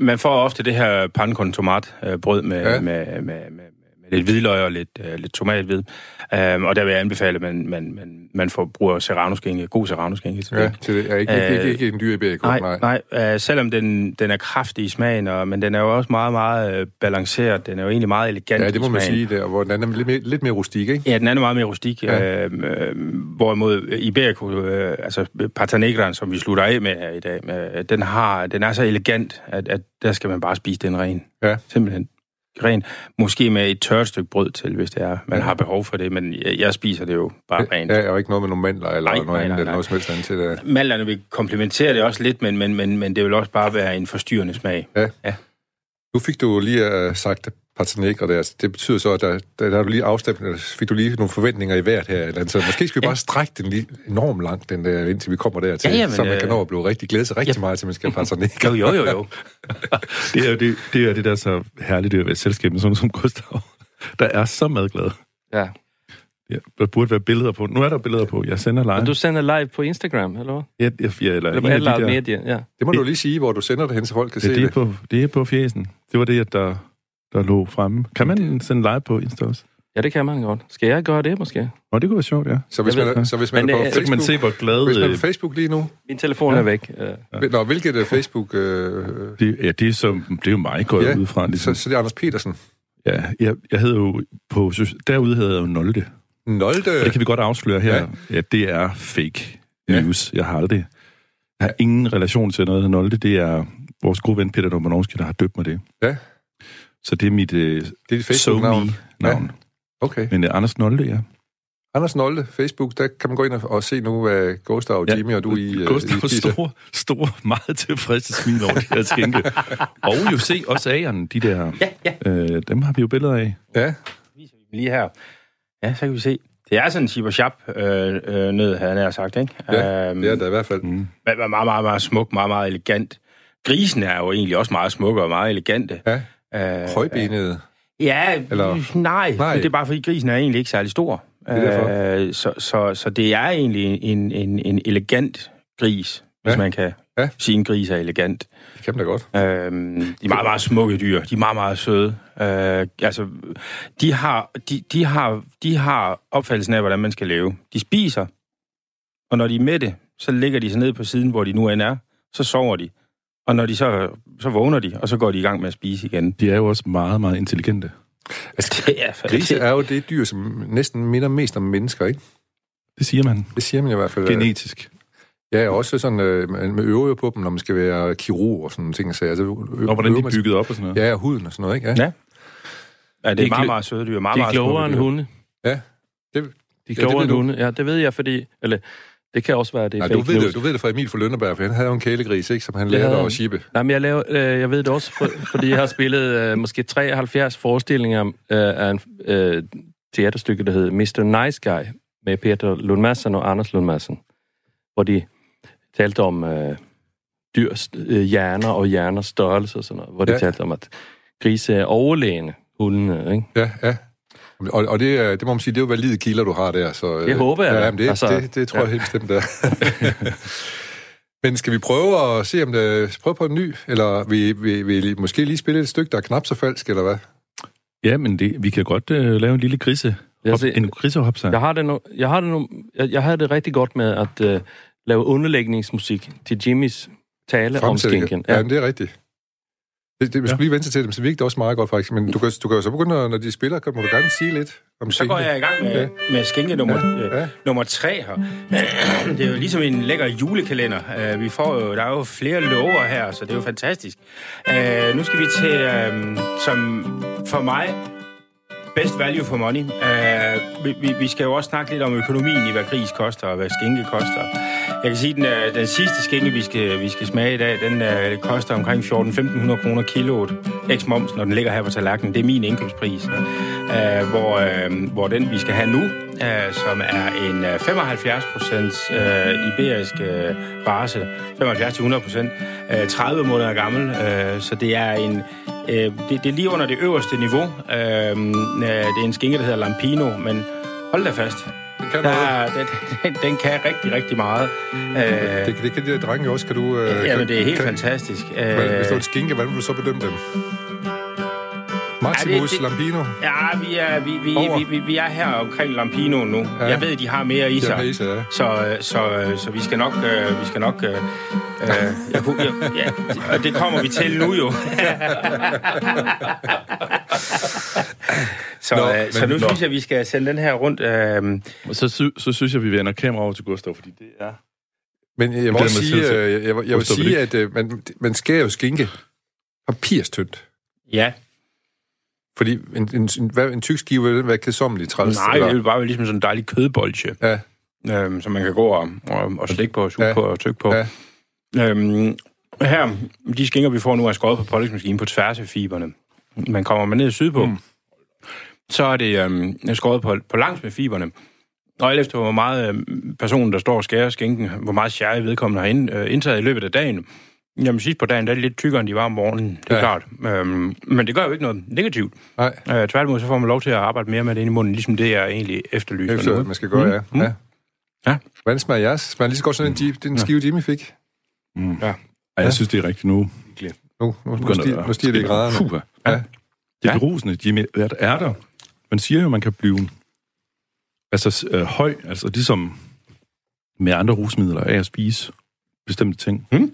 man får ofte det her pankon tomat øh, brød med, ja. med, med, med, lidt hvidløg og lidt, uh, lidt tomathvid. Um, og der vil jeg anbefale, at man, man, man, man får bruger serranoskænke, god serranoskænke til det. Ja, til det. Er ikke, uh, ikke, ikke en dyr iberico, nej. Nej, nej uh, selvom den, den er kraftig i smagen, og, men den er jo også meget, meget uh, balanceret. Den er jo egentlig meget elegant Ja, det må man sige, der, hvor den er lidt mere, lidt mere rustik, ikke? Ja, den er meget mere rustik. Ja. Uh, uh, hvorimod iberico, uh, altså Pata Negra, som vi slutter af med her i dag, uh, den, har, den er så elegant, at, at der skal man bare spise den ren. Ja. Simpelthen ren. Måske med et tørt stykke brød til, hvis det er, man ja. har behov for det, men jeg, jeg spiser det jo bare rent. Ja, og ikke noget med nogle mandler eller nej, noget nej, andet, nej, eller noget som helst andet til det. Mandlerne vil komplementere det også lidt, men, men, men, men det vil også bare være en forstyrrende smag. Ja. ja. Nu fik du lige uh, sagt Paternegra der. Det betyder så, at der, der, der har du lige afstemt, fik du lige nogle forventninger i hvert her. Eller så måske skal vi ja. bare strække den lige enormt langt, den der, indtil vi kommer dertil, ja, jamen, så man øh... kan nå at blive rigtig glæde sig rigtig ja. meget, til man skal Paternegra. jo, jo, jo, jo. (laughs) det, er jo det, det er det, der er så herligt ved at være selskab med sådan som Gustav. Der er så madglad. Ja. Ja, der burde være billeder på. Nu er der billeder på. Jeg sender live. Og du sender live på Instagram, eller hvad? Ja, ja, ja eller, eller på alle de medier, ja. Det må du lige sige, hvor du sender det hen, så folk kan ja, se det. Er på, det er på fjesen. Det var det, der der lå fremme. Kan man sende live på Insta også? Ja, det kan man godt. Skal jeg gøre det, måske? Nå, det kunne være sjovt, ja. Så hvis, man, så hvis man Men, er på Facebook... Så kan man se, hvor glad... Hvis man er på Facebook lige nu... Min telefon ja. er væk. Ja. Nå, hvilket er Facebook... Øh... Det, ja, det er, så, det er jo mig gået ja, ud fra. Ligesom. Så, så det er Anders Petersen? Ja, jeg, jeg hedder jo... På, derude hedder jeg jo Nolde. Nolde? Og det kan vi godt afsløre her. Ja, ja det er fake news. Ja. Jeg har aldrig... Jeg har ingen relation til noget Nolde. Det er vores gode ven Peter Domanovski, der har døbt mig det. Ja. Så det er mit uh, det er dit Facebook-navn. navn Ja. Okay. Men uh, Anders Nolde, ja. Anders Nolde, Facebook, der kan man gå ind og se nu, hvad Gustav, ja, Jimmy og du i, uh, Gustav I store, store, meget tilfredse smil over de her skænke. (laughs) og jo se også agerne, de der, ja, ja. Øh, dem har vi jo billeder af. Ja. Viser vi lige her. Ja, så kan vi se. Det er sådan en chip chap øh, øh, nød, han har sagt, ikke? Ja, um, det er det i hvert fald. Mm. Meget, meget, meget, meget smuk, meget, meget elegant. Grisen er jo egentlig også meget smukke og meget elegante. Ja. Øh, Højbenet? Ja, Eller? nej, nej. det er bare fordi grisen er egentlig ikke særlig stor. Det er øh, så, så, så det er egentlig en, en, en elegant gris, hvis ja. man kan ja. sige, en gris er elegant. Det kan man da godt. Øh, de er meget, meget smukke dyr. De er meget, meget søde. Øh, altså, de har, de, de, har, de har opfattelsen af, hvordan man skal leve. De spiser, og når de er med det, så ligger de sig ned på siden, hvor de nu end er. Så sover de. Og når de så, så vågner de, og så går de i gang med at spise igen. De er jo også meget, meget intelligente. Altså, det er, grise er jo det dyr, som næsten minder mest om mennesker, ikke? Det siger man. Det siger man i hvert fald. Genetisk. Ja, også sådan øh, med øver på dem, når man skal være kirurg og sådan ting. Så, altså, ø- og hvordan de er bygget op og sådan noget. Ja, huden og sådan noget, ikke? Ja. ja. ja det er meget, meget søde dyr. Meget, de er klogere end hunde. Ja. Det, de er klogere end hunde. Ja, det ved jeg, fordi... Eller, det kan også være, det er Nej, fake du ved news. Det, du ved det fra Emil fra Lønneberg, for han havde jo en kælegris, ikke, som han lærte at shippe. Nej, men jeg, laver, øh, jeg ved det også, for, fordi jeg har spillet øh, måske 73 forestillinger øh, af en øh, teaterstykke, der hedder Mr. Nice Guy, med Peter Lund Madsen og Anders Lund Madsen, hvor de talte om øh, dyrs øh, hjerner og hjerners størrelse og sådan noget, hvor de ja. talte om, at grise er overlægende, hundene, ikke? Ja, ja. Og, og det, er- det må man sige, det er jo valide kilder, du har der. Så, Det håber jeg Ja, jamen, det, Altså, altså, det, det tror ja. jeg helt bestemt, der. (laughs) Men skal vi prøve at se, om det prøve på en ny? Eller vi, vi, vi måske lige spille et stykke, der er knap så falsk, eller hvad? Ja, men det, vi kan godt øh, lave en lille grise. Hop, ser- en grisehopsang. Jeg har det, nu, jeg har det, nu, jeg, jeg har det rigtig godt med at uh, lave underlægningsmusik til Jimmys tale om skinken. Ja, men det er rigtigt. Det, det, vi skulle lige vente til dem, så virkede det også meget godt, faktisk. Men du kan, du kan jo så begynde, at- når de spiller, kan, må du gerne sige lidt om Så går jeg i gang med, med skænke nummer, Ja, ja, ja. ja. nummer tre her. (clears throat) Det er jo ligesom en lækker julekalender. Øh, Vi får jo, der er jo flere lover her, så det er jo fantastisk. Øh, Nu skal vi til, øh, som for mig, best value for money. Uh, vi, vi, vi skal jo også snakke lidt om økonomien i, hvad gris koster og hvad skinke koster. Jeg kan sige, at den, øh, den sidste skinke, vi skal, vi skal smage i dag, den uh, koster omkring 14-1500 kroner kiloet. Ex moms, når den ligger her på tallerkenen. Det er min indkøbspris. Uh, hvor, uh, hvor den, vi skal have nu, uh, som er en uh, 75 procent uh, iberisk uh, race, 75-100 procent, uh, 30 måneder gammel. Uh, så det er en det, det er lige under det øverste niveau. Øh, det er en skinke, der hedder Lampino, men hold da fast. Det kan Der, noget. er- den, den, den kan rigtig, rigtig meget. Øh, Det, det kan de der drenge også. Kan du... Øh, jamen, kan, det er helt kan, fantastisk. Hvad, hvis det Øh, en skinke, hvordan vil du så bedømme dem? Maximus, Ja, det- det- Lampino? ja, vi er, vi, vi, Over. vi, vi, vi er her omkring Lampino nu. Ja. Jeg ved, de har mere i Det er sig. Ja. Så, så, øh, så vi skal nok... Øh, vi skal nok øh, øh, jeg kunne, jeg, ja, og det kommer vi til nu jo. (laughs) så, Nå, øh, så men- nu nå. synes jeg, vi skal sende den her rundt. Øh, Og så, sy- så synes jeg, vi vender kamera over til Gustav, fordi det er... Men jeg vil også mig sige, øh, jeg, jeg, jeg vil Gustav, vil sige at øh, man, man skærer jo skinke papirstyndt. ja. Fordi en, en, en, hvad, en tyk skive vil være kedsommeligt træls. Nej, eller- det vil bare være ligesom sådan en dejlig kødbolche, Ja, øhm, som man kan gå og, og, og stikke på, og suge Ja. på og tykke på. Ja. Øhm, her, de skinker, vi får nu, er skåret på polishmaskinen på tværs af fiberne. Man kommer man ned sydpå, mm. Så er det øhm, skåret på, på langs med fiberne. Og alt efter, hvor meget øhm, personen, der står og skærer skinken, hvor meget sherry vedkommende har ind, øh, indtaget i løbet af dagen, Jamen sidst på dagen, der er de lidt tykkere, end de var om morgenen. Det er Ja. klart. Øhm, men det gør jo ikke noget negativt. nej. Øh, tværtimod, så får man lov til at arbejde mere med det inde i munden, ligesom det, jeg egentlig efterlyser Efter, nu. man skal gøre, ja. Mm. ja. Ja. Hvordan smager jeres? Smager lige så godt sådan en, Jeep, den skive, Jimmy fik? Mm. Ja. Ej, jeg synes, det er rigtigt nu. Nu, nu, nu, stiger, nu stiger det i graderne. Ja. ja. Det er Ja. berusende, Jimmy. Hvad er der? Man siger jo, man kan blive altså, øh, høj, altså ligesom med andre rusmidler af at spise bestemte ting. Mm.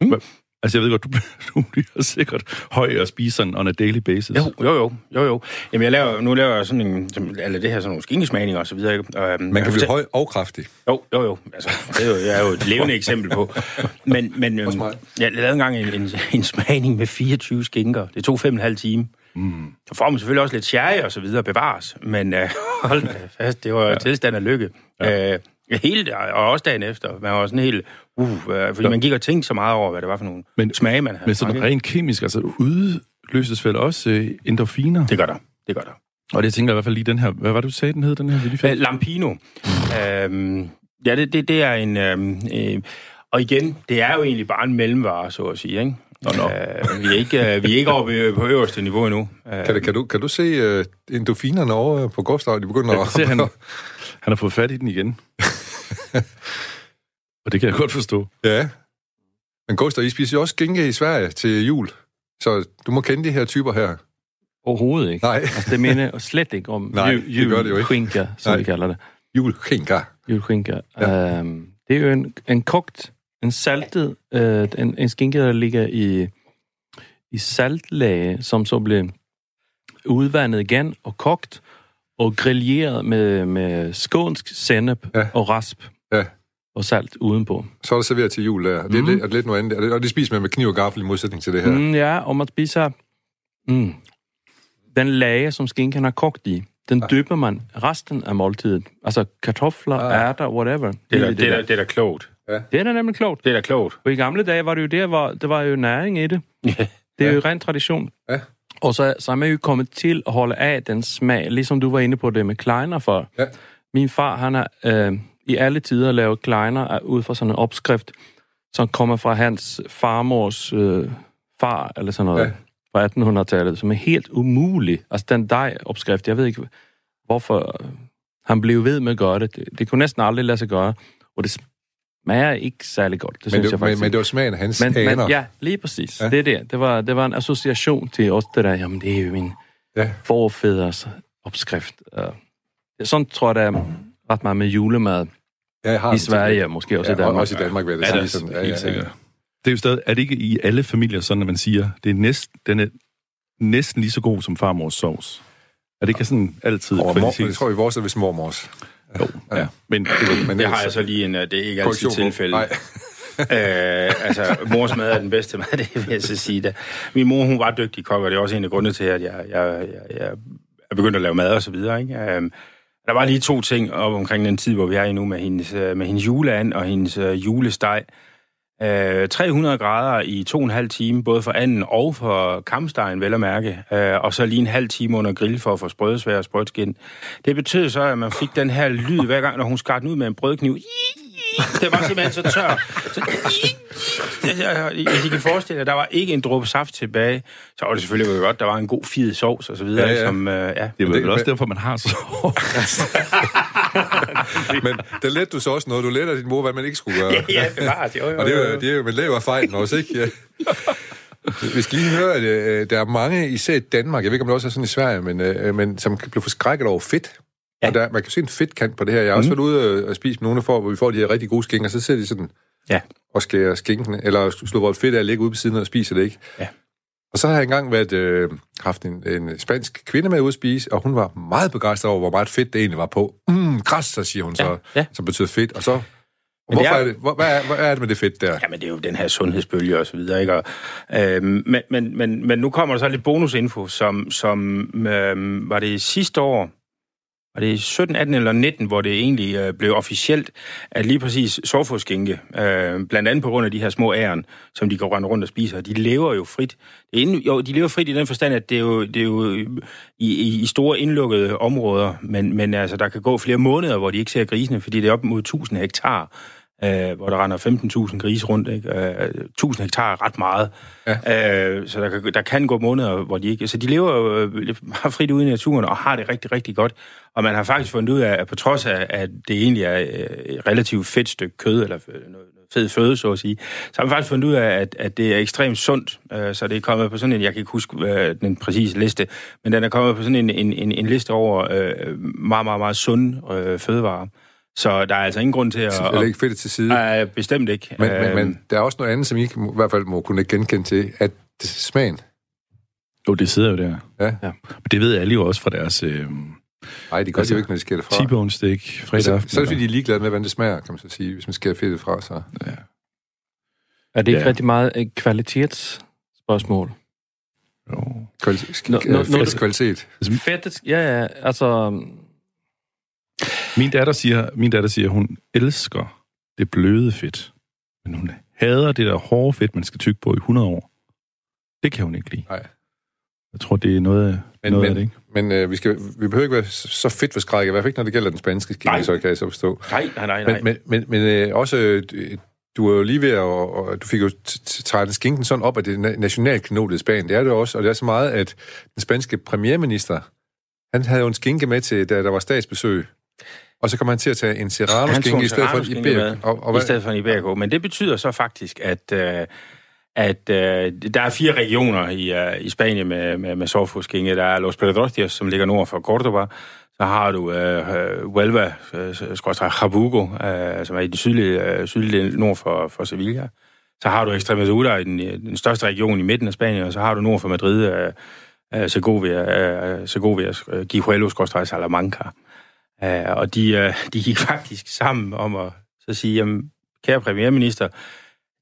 Mm. Hva- Altså, jeg ved godt, du, (laughs) du bliver sikkert høj at spise sådan on a daily basis. Jo, jo, jo, jo, jo. Jamen, jeg laver, nu laver jeg sådan en, som- eller det her sådan nogle skinkesmagninger og så videre. ikke? Og, øhm, Man kan blive høj og kraftig. Jo, jo, jo. Altså, det er jo, jeg er jo et levende eksempel på. Men, men øhm, jeg lavede engang en, en, en smagning med 24 skinker. Det tog fem og en halv time. Mm. Så får man selvfølgelig også lidt sherry og så videre bevares. Men øh, (laughs) hold da fast, det var ja. tilstand af lykke. Ja. Øh, hele, og også dagen efter. Man var sådan helt... Uh, øh, fordi Ja. man gik og tænkte så meget over, hvad det var for nogle Men- smage, man havde. Men sådan rent kemisk, altså udløses vel også øh, endorfiner? Det gør der. Det gør der. Og det tænker jeg i hvert fald lige den her... Hvad var det, du sagde, den hed, den her? Fik? Øh, Lampino. Øhm, ja, det, det, det er en... Øhm, øh, og igen, det er jo egentlig bare en mellemvare, så at sige. Ikke? Nå, nå. Øh, vi, er ikke, øh, vi er ikke oppe på øverste niveau endnu. Øh, Kan, det, kan, du, kan du se uh, endofinerne over på Gustav? De begynder Jeg kan se, at... han, (laughs) han har fået fat i den igen. (laughs) og det kan jeg godt forstå. ja. Men Gustav, I spiser jo også skinke i Sverige til jul. Så du må kende de her typer her. Overhovedet ikke. Nej, Altså, det mener jeg slet ikke om (laughs) Nej, jul, det gør det jo ikke. julskinker, som Nej. vi kalder det. julskinker. Julskinker. Ja. Um, det er jo en, en kogt, en saltet, øh, en, en skinke, der ligger i, i saltlage, som så bliver udvandet igen og kogt og grilleret med, med skånsk sennep Ja. og rasp Ja. og salt udenpå. Så er det serveret til jul der. Det er, Mhm. lidt, er det lidt noget andet. Og det- Og det spiser man med kniv og gaffel i modsætning til det her. Mm, ja, og man spiser mm, den lage, som skinken har kogt i. Den Ah. dypper man resten af måltidet. Altså kartofler, Ah. ærter, whatever. det, er det, er da, der. det er da klogt. Det er da nemlig klogt. Det er da klogt. For i gamle dage var det jo der, hvor der var jo næring i det. Det er Ja. jo ren tradition. Ja. Og så, så er man jo kommet til at holde af den smag, ligesom du var inde på det med kleiner for. Ja. Min far, han har øh, i alle tider lavet kleiner ud fra sådan en opskrift, som kommer fra hans farmors øh, far, eller sådan noget. Ja. fra 1800-tallet, som er helt umulig. Altså den dej-opskrift, jeg ved ikke, hvorfor han blev ved med at gøre det. det. Det kunne næsten aldrig lade sig gøre, og det smager ikke særlig godt. Det men, synes det, jeg faktisk men, men det var smagen af hans men, aner. men, ja, lige præcis. Ja. Det er det. Det var, det var en association til os, det der, jamen det er jo min Ja. forfædres opskrift. Sådan tror jeg, der er ret meget med julemad Ja, jeg har i Sverige, og måske også Ja, i Danmark. også i Danmark, vil jeg da Ja, sige. Sådan, er ja, helt ja, ja. sikkert. Det er jo stadig, er det ikke i alle familier sådan, at man siger, det er næst, den er næsten lige så god som farmors sovs? Er det ikke sådan altid Og mor, det tror vi vores er vist mormors. Jo, ja. Men Men Det har jeg så lige en, øh, det er ikke altid tilfælde. Nej. (laughs) øh, altså, mors mad er den bedste mad, (laughs) det vil jeg så sige. Da. Min mor, hun var dygtig kok, og det er også en af grundene til, at jeg, jeg, jeg, jeg er begyndt at lave mad og så videre. Ikke? Øhm, der var lige to ting op omkring den tid, hvor vi er i nu med hendes, øh, med hendes juleand og hendes øh, julesteg. Øh, 300 grader i to og en halv time, både for anden og for kampstegen, vel at mærke. Øh, og så lige en halv time under grill for at få sprødsvær og sprødskin. Det betød så, at man fik den her lyd hver gang, når hun skar den ud med en brødkniv. Det var simpelthen så tør. Så, hvis I kan forestille jer, der var ikke en dråbe saft tilbage, så var det selvfølgelig godt, der var en god fid sovs og så videre. Ja, ja. Som, øh, ja. det er vel også derfor, man har så (laughs) (laughs) Men der lærte du så også noget. Du af din mor, hvad man ikke skulle gøre. (laughs) ja, bevares. Jo, jo, Og det er jo, det er jo man laver fejlen også, ikke? Ja. Vi skal lige høre, at øh, der er mange, især i Danmark, jeg ved ikke, om det også er sådan i Sverige, men, øh, men som blive forskrækket over fedt. Ja. Og der, man kan se en fedtkant på det her. Jeg har også Mhm. været ude og spise med nogle, for, hvor vi får de her rigtig gode skinker, så ser de sådan Ja. og skærer skinken, eller slå vores fedt af ligge ude på siden og spiser det ikke. Ja. Og så har jeg engang været, øh, haft en, en spansk kvinde med ude at spise, og hun var meget begejstret over, hvor meget fedt det egentlig var på. Mm, græs, så siger hun så, Ja, ja. som betyder fedt. Og så, Men hvorfor det er- er det, hvor, hvad, er, hvad er det med det fedt der? Jamen, det er jo den her sundhedsbølge og så videre, ikke? Og, øhm, men, men, men, men nu kommer der så lidt bonusinfo, som, som øhm, var det sidste år, og det 17, 18 eller 19, hvor det egentlig øh, blev officielt, at lige præcis sovforskinke, øh, blandt andet på grund af de her små æren, som de går rende rundt og spiser, de lever jo frit. Det er inden, jo, de lever frit i den forstand, at det er jo, det er jo øh, i, i, i store indlukkede områder, men, men altså, der kan gå flere måneder, hvor de ikke ser grisene, fordi det er op mod 1000 hektar, øh, hvor der render 15.000 grise rundt. Ikke? Øh, 1000 hektar er ret meget. Ja. Øh, så der kan, der kan gå måneder, hvor de ikke... Så de lever jo øh, meget frit ude i naturen og har det rigtig, rigtig godt. Og man har faktisk fundet ud af, at på trods af, at det egentlig er øh, et relativt fedt stykke kød, eller noget, noget fed føde, så at sige, så har man faktisk fundet ud af, at, at det er ekstremt sundt. Øh, så det er kommet på sådan en, jeg kan ikke huske øh, den præcise liste, men den er kommet på sådan en, en, en, en liste over øh, meget, meget, meget sunde øh, fødevarer. Så der er altså ingen grund til at... Eller ikke fedt til side. Nej, bestemt ikke. Men, men, Øhm, men der er også noget andet, som I i hvert fald må kunne genkende til, at det, smagen. Jo, det sidder jo der. Ja. Men det ved alle jo også fra deres øh, Nej, de gør Altså, det jo ikke, når de skærer det fra. T-bone steak fredag Så, aften. så er det, fordi de er ligeglade med, hvordan det smager, kan man så sige, hvis man skærer fedtet fra. Så. Er det ikke Ja. rigtig meget et kvalitetsspørgsmål? Jo. Kvalitet, Nå, nå, øh, du- kvalitet. Fedtet, ja, ja, altså... Min datter siger, min datter siger, hun elsker det bløde fedt. Men hun hader det der hårde fedt, man skal tygge på i 100 år. Det kan hun ikke lide. Nej. Jeg tror, det er noget, Men, noget men, af det, ikke? men øh, vi, skal, vi behøver ikke være så fedt for skræk, i hvert fald ikke, når det gælder den spanske skinke, så kan jeg så forstå. Nej, nej, nej. nej. Men, men, men, men øh, også, øh, du er jo lige ved at, og du fik jo t- t- tegnet skinken sådan op, at det er na- nationalknodet i Spanien. Det er det også, og det er så meget, at den spanske premierminister, han havde jo en skinke med til, da der var statsbesøg. Og så kom han til at tage en serrano-skinke i stedet for en iberico. Og, i stedet for en Iberico. Men det betyder så faktisk, at, øh, at øh, der er fire regioner i, øh, i Spanien med, med, med sovfuskinge. Der er Los Pedrostios, som ligger nord for Cordoba. Så har du øh, øh, Huelva, øh, Jabugo, øh, som er i den sydlige, øh, sydlige nord for, for Sevilla. Så har du Extremadura i den, i den største region i midten af Spanien, og så har du nord for Madrid, øh, øh, Segovia, øh, Segovia, øh, Guijuelo, skorstræk Salamanca. Øh, og de, øh, (laughs) de gik faktisk sammen om at så sige, jamen, kære premierminister,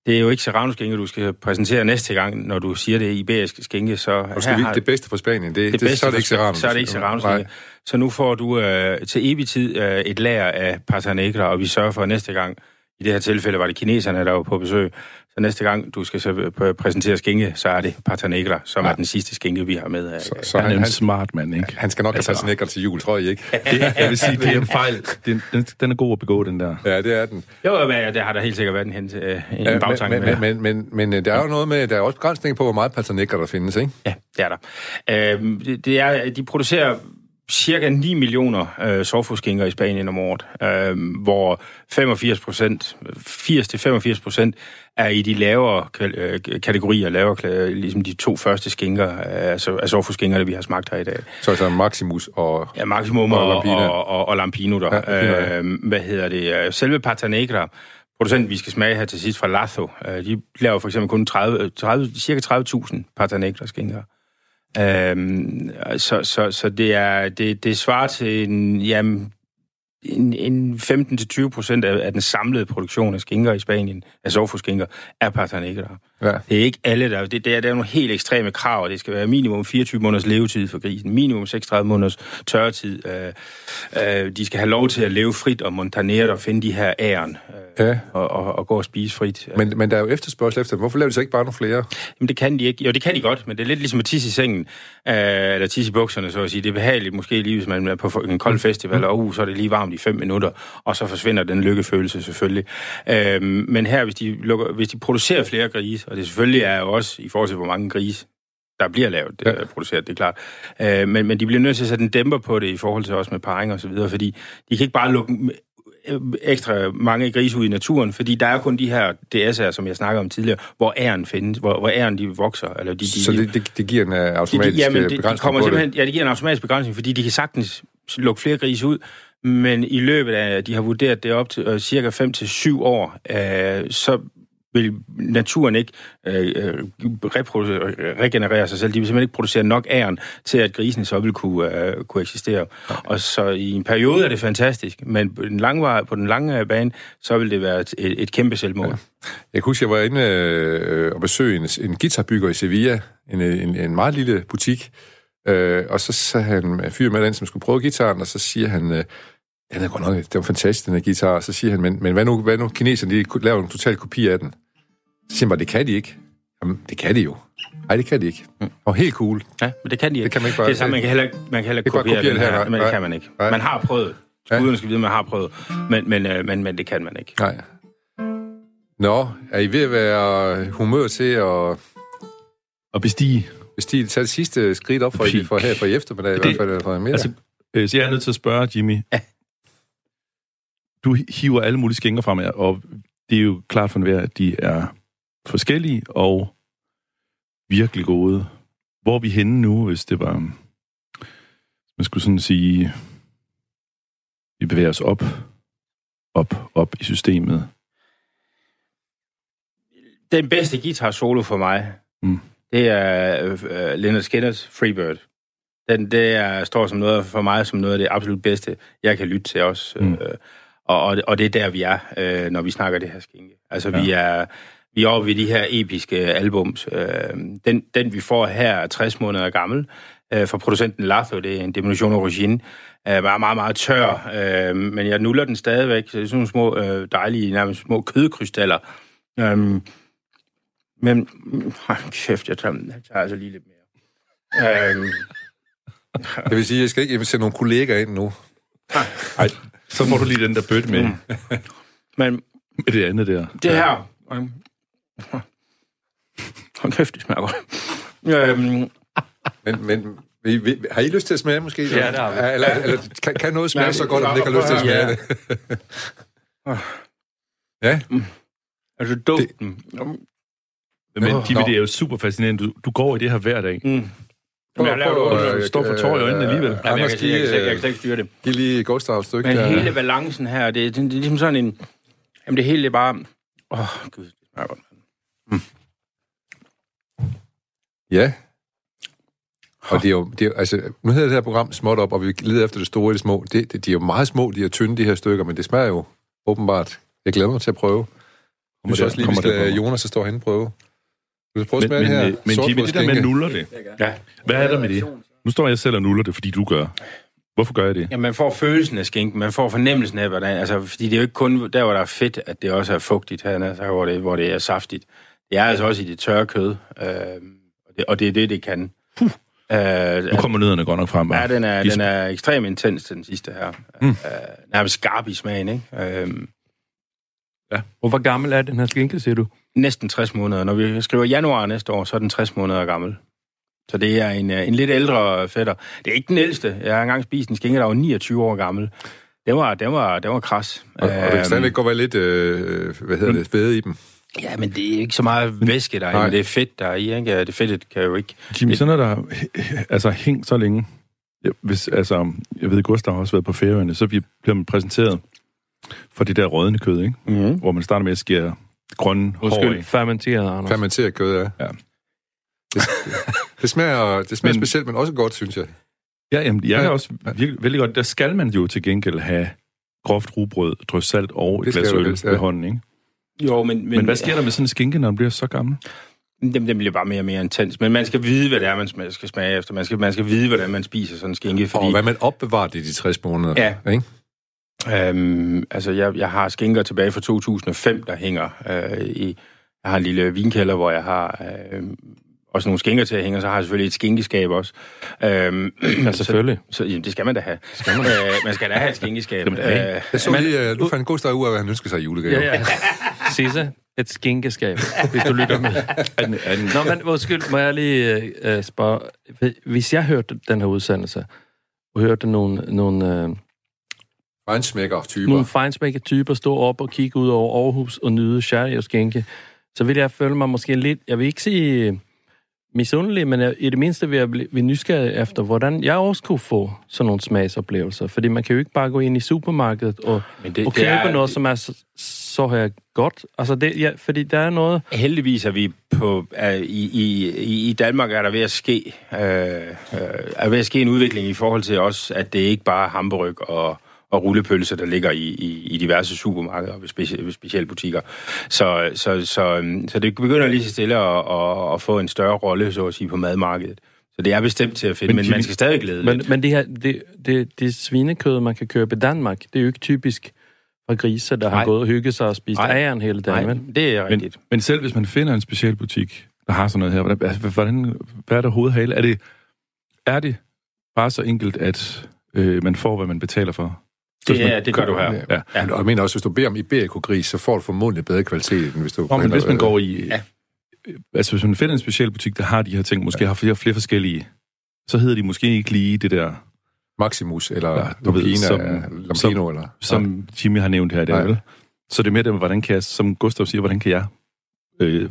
det er jo ikke serrano-skænke, du skal præsentere næste gang, når du siger det i iberiske skænke, så nu skal vi, det bedste for Spanien, det, det, bedste så er det ikke serrano. Så er det ikke serrano. Så nu får du øh, til evig tid øh, et lager af pata negra, og vi sørger for at næste gang, i det her tilfælde var det kineserne, der var på besøg, så næste gang du skal så øh, præsentere skinke, så er det pata negra, som ja. er den sidste skinke, vi har med. Så, Så, så Han er han, en han, smart mand, ikke? han skal nok have Altså- altså, nekker til jul, tror jeg ikke. (laughs) Det, jeg vil sige, det er en fejl. Den, den, den er god at begå, den der. Ja, det er den. jo, men det har der helt sikkert været en, hen, øh, en Ja, bagtanke men, med. men, men, men, men, men der er jo noget med, der er også begrænsning på, hvor meget paternikker der findes, ikke? Ja. det er der. Øh, det, det er, de producerer cirka 9 millioner øh, sovfuskinger i Spanien om året, øh, hvor 85 procent, 80-85 procent er i de lavere øh, kategorier, lavere, ligesom de to første skinker, øh, altså, altså sovfuskingerne, vi har smagt her i dag. Så altså Maximus og... Ja, Maximum og, og, Lampina. Og, og, og Lampino der. Ja, Lampino, ja. øh, hvad hedder det? Selve Pata Negra, producenten, vi skal smage her til sidst fra Lazo, øh, de laver for eksempel kun 30, 30, cirka 30.000 Pata Negra skinker. Øhm, så, så, så det er det, det svarer til en, jamen, en, en 15-20 procent af, af den samlede produktion af skinker i Spanien, af sovfuskinker, er Pata Negra. Ja. Det er ikke alle, der... Det, det, er, det er nogle helt ekstreme krav, det skal være minimum 24 måneders levetid for grisen, minimum 36 måneders tørretid. Øh, øh, de skal have lov til at leve frit og montanere og finde de her æren øh, ja. og, og, og gå og spise frit. Men, men der er jo efterspørgsel efter Hvorfor laver de så ikke bare nogle flere? Jamen det kan de ikke. Jo, det kan de godt, men det er lidt ligesom at tisse i sengen, øh, eller tisse i bukserne, så at sige. Det er behageligt måske lige, hvis man er på en kold festival, mm. og uh, så er det lige varmt i fem minutter, og så forsvinder den lykkefølelse selvfølgelig. Øh, men her, hvis de, lukker, hvis de producerer flere grise, og det selvfølgelig er jo også i forhold til, hvor mange grise der bliver lavet, ja. produceret, det er klart. Øh, men, men de bliver nødt til at sætte en dæmper på det i forhold til også med parring og så videre, fordi de kan ikke bare lukke ekstra mange grise ud i naturen, fordi der er kun de her DS'er, som jeg snakkede om tidligere, hvor æren findes, hvor, hvor æren de vokser. Eller de, de, så det, det, det giver en automatisk de, jamen, det, begrænsning de kommer på det? Ja, det giver en automatisk begrænsning, fordi de kan sagtens lukke flere grise ud, men i løbet af, de har vurderet det op til uh, cirka 5-7 år, uh, så vil naturen ikke øh, øh regenerere sig selv. De vil simpelthen ikke producere nok æren til, at grisen så vil kunne, øh, kunne eksistere. Okay. Og så i en periode er det fantastisk, men på den lange, på den lange bane, så vil det være et, et kæmpe selvmål. Ja. Jeg kan huske, jeg var inde øh, og besøge en, en guitarbygger i Sevilla, en, en, en meget lille butik, øh, og så sagde han fyr med den, som skulle prøve gitaren, og så siger han... Øh, den er godt nok, det var fantastisk, den her guitar. Så siger han, men, men hvad nu, hvad nu kineserne, de laver en total kopi af den. Så siger man, det kan de ikke. Jamen, det kan de jo. Nej, det kan de ikke. Mm. Og helt cool. Ja, men det kan de ikke. Det kan man ikke bare... Det er samme, man kan heller, man kan heller kopiere, kopiere det her, her men det kan man ikke. Nej. Man har prøvet. Skuderne skal vide, man har prøvet. Men, men, øh, men, men det kan man ikke. Nej. Nå, er I ved at være humør til at... At bestige? Bestige. Tag det sidste skridt op for, I, for her for i eftermiddag, det, i hvert fald, eller for mere. Altså, øh, så jeg er nødt til at spørge, Jimmy. Ja. Du hiver alle mulige skænker frem, og det er jo klart for enhver, at de er forskellige og virkelig gode. Hvor er vi henne nu, hvis det var... Man skulle sådan sige... Vi bevæger os op, op, op i systemet. Den bedste guitar solo for mig, mm. det er uh, Leonard Skinners Freebird. Den, det er, står som noget for mig som noget af det absolut bedste, jeg kan lytte til også. Mm. Uh, og, og, og det er der, vi er, uh, når vi snakker det her skinke. Altså, ja. vi er vi er oppe ved de her episke albums. Øh, den, den, vi får her, er 60 måneder gammel, øh, fra producenten Latho, det er en Diminution Origine, er meget, meget, meget tør, øh, men jeg nuller den stadigvæk, så det er sådan nogle små, øh, dejlige, nærmest små kødkrystaller. Øh, men, øh, kæft, jeg tager, jeg tager altså lige lidt mere. Øh, det vil sige, jeg skal ikke sætte nogle kolleger ind nu. Nej, så får du lige den der bøtte med. Mm. Men med det andet der. Det her, (laughs) Hold kæft, det smager godt. Øhm, men, men vi, vi, har I lyst til at smage måske? Ja, det har vi. Eller, eller kan, kan noget smage Nej, så godt, at man ikke har lyst til at smage ja. det? (laughs) ja. Mm. Altså duften. Det... Men Jimmy, det er jo super fascinerende. Du, du går i det her hver dag. Mm. Jamen, jeg laver du står for tår i øjnene alligevel. Jamen, jeg, kan, jeg, kan, jeg, kan, slet ikke styre det. Giv lige Gustav et stykke. Men hele balancen her, det, det, det, er ligesom sådan en... Jamen, det hele er bare... Åh, oh, gud, det smager godt. Mm. Ja. Og det er jo, det er, altså, nu hedder det her program småt op, og vi leder efter det store i det små. Det, det, de er jo meget små, de er tynde, de her stykker, men det smager jo åbenbart. Jeg glæder mig til at prøve. Jeg synes også lige, vi skal lade Jonas, der står henne, prøve. Vil du prøve at smage men, det her? Men, men Jimmy, det der med nuller det. Ja. Hvad er der med det? Nu står jeg selv og nuller det, fordi du gør. Hvorfor gør jeg det? Ja, man får følelsen af skinken, man får fornemmelsen af, hvordan, altså, fordi det er jo ikke kun der, hvor der er fedt, at det også er fugtigt her, altså, hvor, det, hvor det er saftigt. Er altså også i det tørre kød, øh, og, det, og det er det, det kan. Uh. Uh, nu kommer nødderne godt nok frem. Ja, den er, den er ekstremt intens, den sidste her. Mm. Uh, nærmest skarp i smagen, ikke? Uh, ja. Og hvor gammel er den her skinke, siger du? Næsten 60 måneder. Når vi skriver januar næste år, så er den 60 måneder gammel. Så det er en, en lidt ældre fætter. Det er ikke den ældste. Jeg har engang spist en skinke, der var 29 år gammel. Den var, den var, den var kras. Og, og det kan stadigvæk godt være lidt, øh, hvad hedder det, ved i dem. Ja, men det er ikke så meget væske der er men det er fedt der er i, ikke? Det fedtet kan jo ikke... Jimmy, sådan er der altså hængt så længe. Hvis, altså, jeg ved, Gustav har også været på færøerne, så bliver man præsenteret for det der rådne kød, ikke? Mm-hmm. Hvor man starter med at skære grønne hår i. fermenteret, Anders. Fermenteret kød, ja. ja. Det, det smager, det smager men, specielt, men også godt, synes jeg. Ja, jamen, jeg er også virkelig, vældig godt. Der skal man jo til gengæld have groft rugbrød, drøs salt og et glas øl ja. ved hånden, ikke? Jo, men, men, men hvad sker der med sådan en skinke, når den bliver så gammel? Den, den bliver bare mere og mere intens. Men man skal vide, hvad det er, man skal smage efter. Man skal, man skal vide, hvordan man spiser sådan en skinke. Fordi... Og hvad man opbevarer det i de 60 måneder. Ja. Ikke? Øhm, altså, jeg, jeg har skinker tilbage fra 2005, der hænger øh, i... Jeg har en lille vinkælder, hvor jeg har øh, også nogle skinker til at hænge, og så har jeg selvfølgelig et skinkeskab også. Øhm, (clears throat) ja, selvfølgelig. Så, så jamen, det skal man da have. Skal man, (laughs) øh, man skal da have et skinkeskab. Øh, jeg så lige, uh, du fandt en god start ud af, hvad han ønsker sig i julegave. Ja, ja. Sisse, et skinkeskab, hvis du lytter med. (laughs) Nå, men undskyld, må jeg lige uh, spørge. Hvis jeg hørte den her udsendelse, og hørte nogle, nogle uh, Feinsmækker-typer. Nogle feinsmækker-typer stå op og kigge ud over Aarhus og nyde sherry og skænke. Så vil jeg føle mig måske lidt, jeg vil ikke sige misundelig, men i det mindste vil jeg blive nysgerrig efter, hvordan jeg også kunne få sådan nogle smagsoplevelser. Fordi man kan jo ikke bare gå ind i supermarkedet og, men det, og købe det er, noget, som er så, så her godt. Altså det, ja, fordi der er noget... Heldigvis er vi på... Er, i, i, I Danmark er der ved at ske... Øh, øh, er ved at ske en udvikling i forhold til os, at det ikke bare er hamburg og og rullepølse, der ligger i, i, i diverse supermarkeder og speci- specielle butikker. Så, så, så, øhm, så det begynder lige så stille at, at, at få en større rolle, så at sige, på madmarkedet. Så det er bestemt til at finde, men, men man skal stadig glæde men, lidt. Men det her, det, det, det svinekød, man kan købe i Danmark, det er jo ikke typisk fra grise, der Nej. har gået og hygget sig og spist æren hele dagen. Nej, det er rigtigt. Men, men selv hvis man finder en speciel butik, der har sådan noget her, hvordan, hvordan, hvad er der hovedhale? Er det, er det bare så enkelt, at øh, man får, hvad man betaler for? Det, ja, det gør du her. Ja. Ja. Og jeg mener også, hvis du beder om Iberico-gris, så får du formodentlig bedre kvalitet, end hvis du... Nå, men hvis man går i... Ja. Altså, hvis man finder en speciel butik, der har de her ting, måske ja. har flere, flere forskellige, så hedder de måske ikke lige det der... Maximus, eller ja, Lumpina, ved, som, Lampino, som, eller... Som Jimmy har nævnt her, det er vel? Så det er mere det, hvordan kan jeg, som Gustav siger, hvordan kan jeg øh,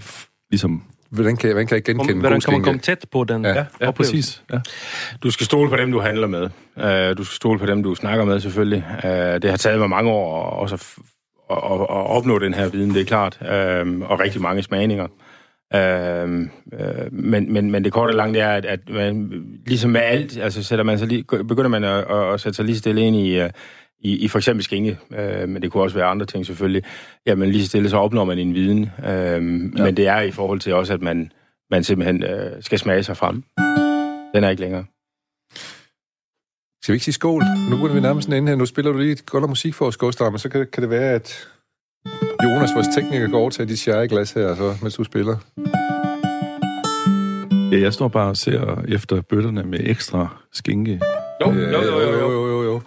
ligesom Hvordan kan, hvordan kan jeg genkende Hvordan kan man komme tæt på den ja, ja, præcis. Ja. Du skal stole på dem, du handler med. Uh, du skal stole på dem, du snakker med, selvfølgelig. Uh, det har taget mig mange år også at, at, at, at opnå den her viden, det er klart. Uh, og rigtig mange smagninger. Uh, uh, men, men, men det korte og langt er, at, at man, ligesom med alt, altså sætter man sig lige, begynder man at, at sætte sig lige stille ind i, uh, i, i for eksempel skinge, øh, men det kunne også være andre ting selvfølgelig, jamen lige stille så opnår man en viden. Øh, ja. Men det er i forhold til også, at man, man simpelthen øh, skal smage sig frem. Den er ikke længere. Skal vi ikke sige skål? Nu burde vi nærmest ende her. Nu spiller du lige et godt musik for os, Gustav, men så kan, kan det være, at Jonas, vores tekniker, går over til dit sherryglas her, så, mens du spiller. Ja, jeg står bare og ser efter bøtterne med ekstra skinke. Jo, jo, jo, jo, jo, jo, jo. jo.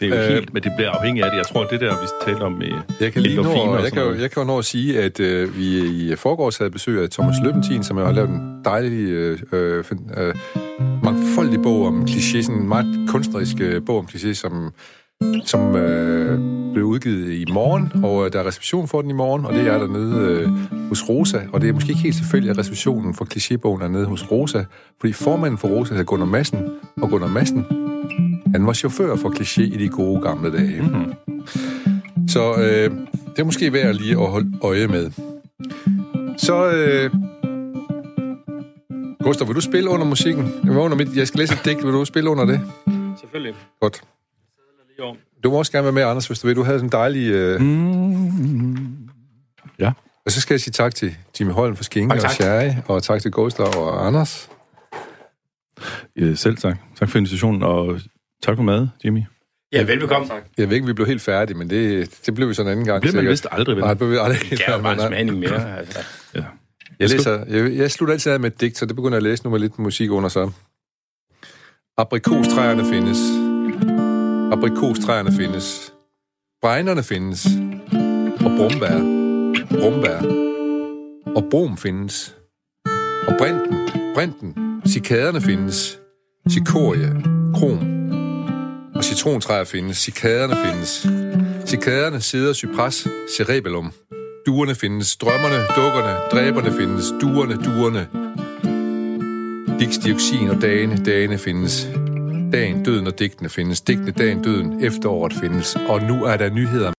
Det er jo øh, helt, men det bliver afhængigt af det. Jeg tror, det der, vi taler om med jeg kan lige nå, jeg, kan jo, jeg kan jo nå at sige, at øh, vi i forgårs havde besøg af Thomas Løbentin, som har lavet en dejlig, øh, øh, øh, mangfoldig bog om kliché, sådan en meget kunstnerisk øh, bog om kliché, som, som øh, blev udgivet i morgen, og øh, der er reception for den i morgen, og det er dernede øh, hos Rosa, og det er måske ikke helt tilfældigt, at receptionen for klichébogen er nede hos Rosa, fordi formanden for Rosa hedder Gunnar Madsen, og Gunnar Madsen han var chauffør for kliché i de gode gamle dage. Mm-hmm. Så øh, det er måske værd lige at holde øje med. Så, øh, Gustav, vil du spille under musikken? Jeg, under mit, jeg skal læse et digt. Vil du spille under det? Selvfølgelig. Godt. Du må også gerne være med, Anders, hvis du vil. Du havde sådan en dejlig... Øh... Mm. Ja. Og så skal jeg sige tak til Jimmy Holm for Skinke og, og Sherry, og tak til Gustav og Anders. Ja, selv tak. Tak for invitationen, og Tak for mad, Jimmy. Ja, velbekomme. Tak. Jeg ved ikke, vi blev helt færdige, men det, det blev vi sådan en anden gang. Det bliver man vist aldrig ved. Nej, det blev vi aldrig. Det er bare en smagning mere. Altså. ja. Jeg, læser, jeg, jeg slutter altid af med et digt, så det begynder jeg at læse nu med lidt musik under så. Aprikostræerne findes. Aprikostræerne findes. Bregnerne findes. Og brumbær. Brumbær. Og brom findes. Og brinten. Brinten Cikaderne findes. Cikorie, krom og citrontræer findes. Cikaderne findes. Cikaderne sidder cypres, cerebellum. Duerne findes. Drømmerne, dukkerne, dræberne findes. Duerne, duerne. Dix, dioxin og dagene, dagene findes. Dagen, døden og digtene findes. Digtene, dagen, døden, efteråret findes. Og nu er der nyheder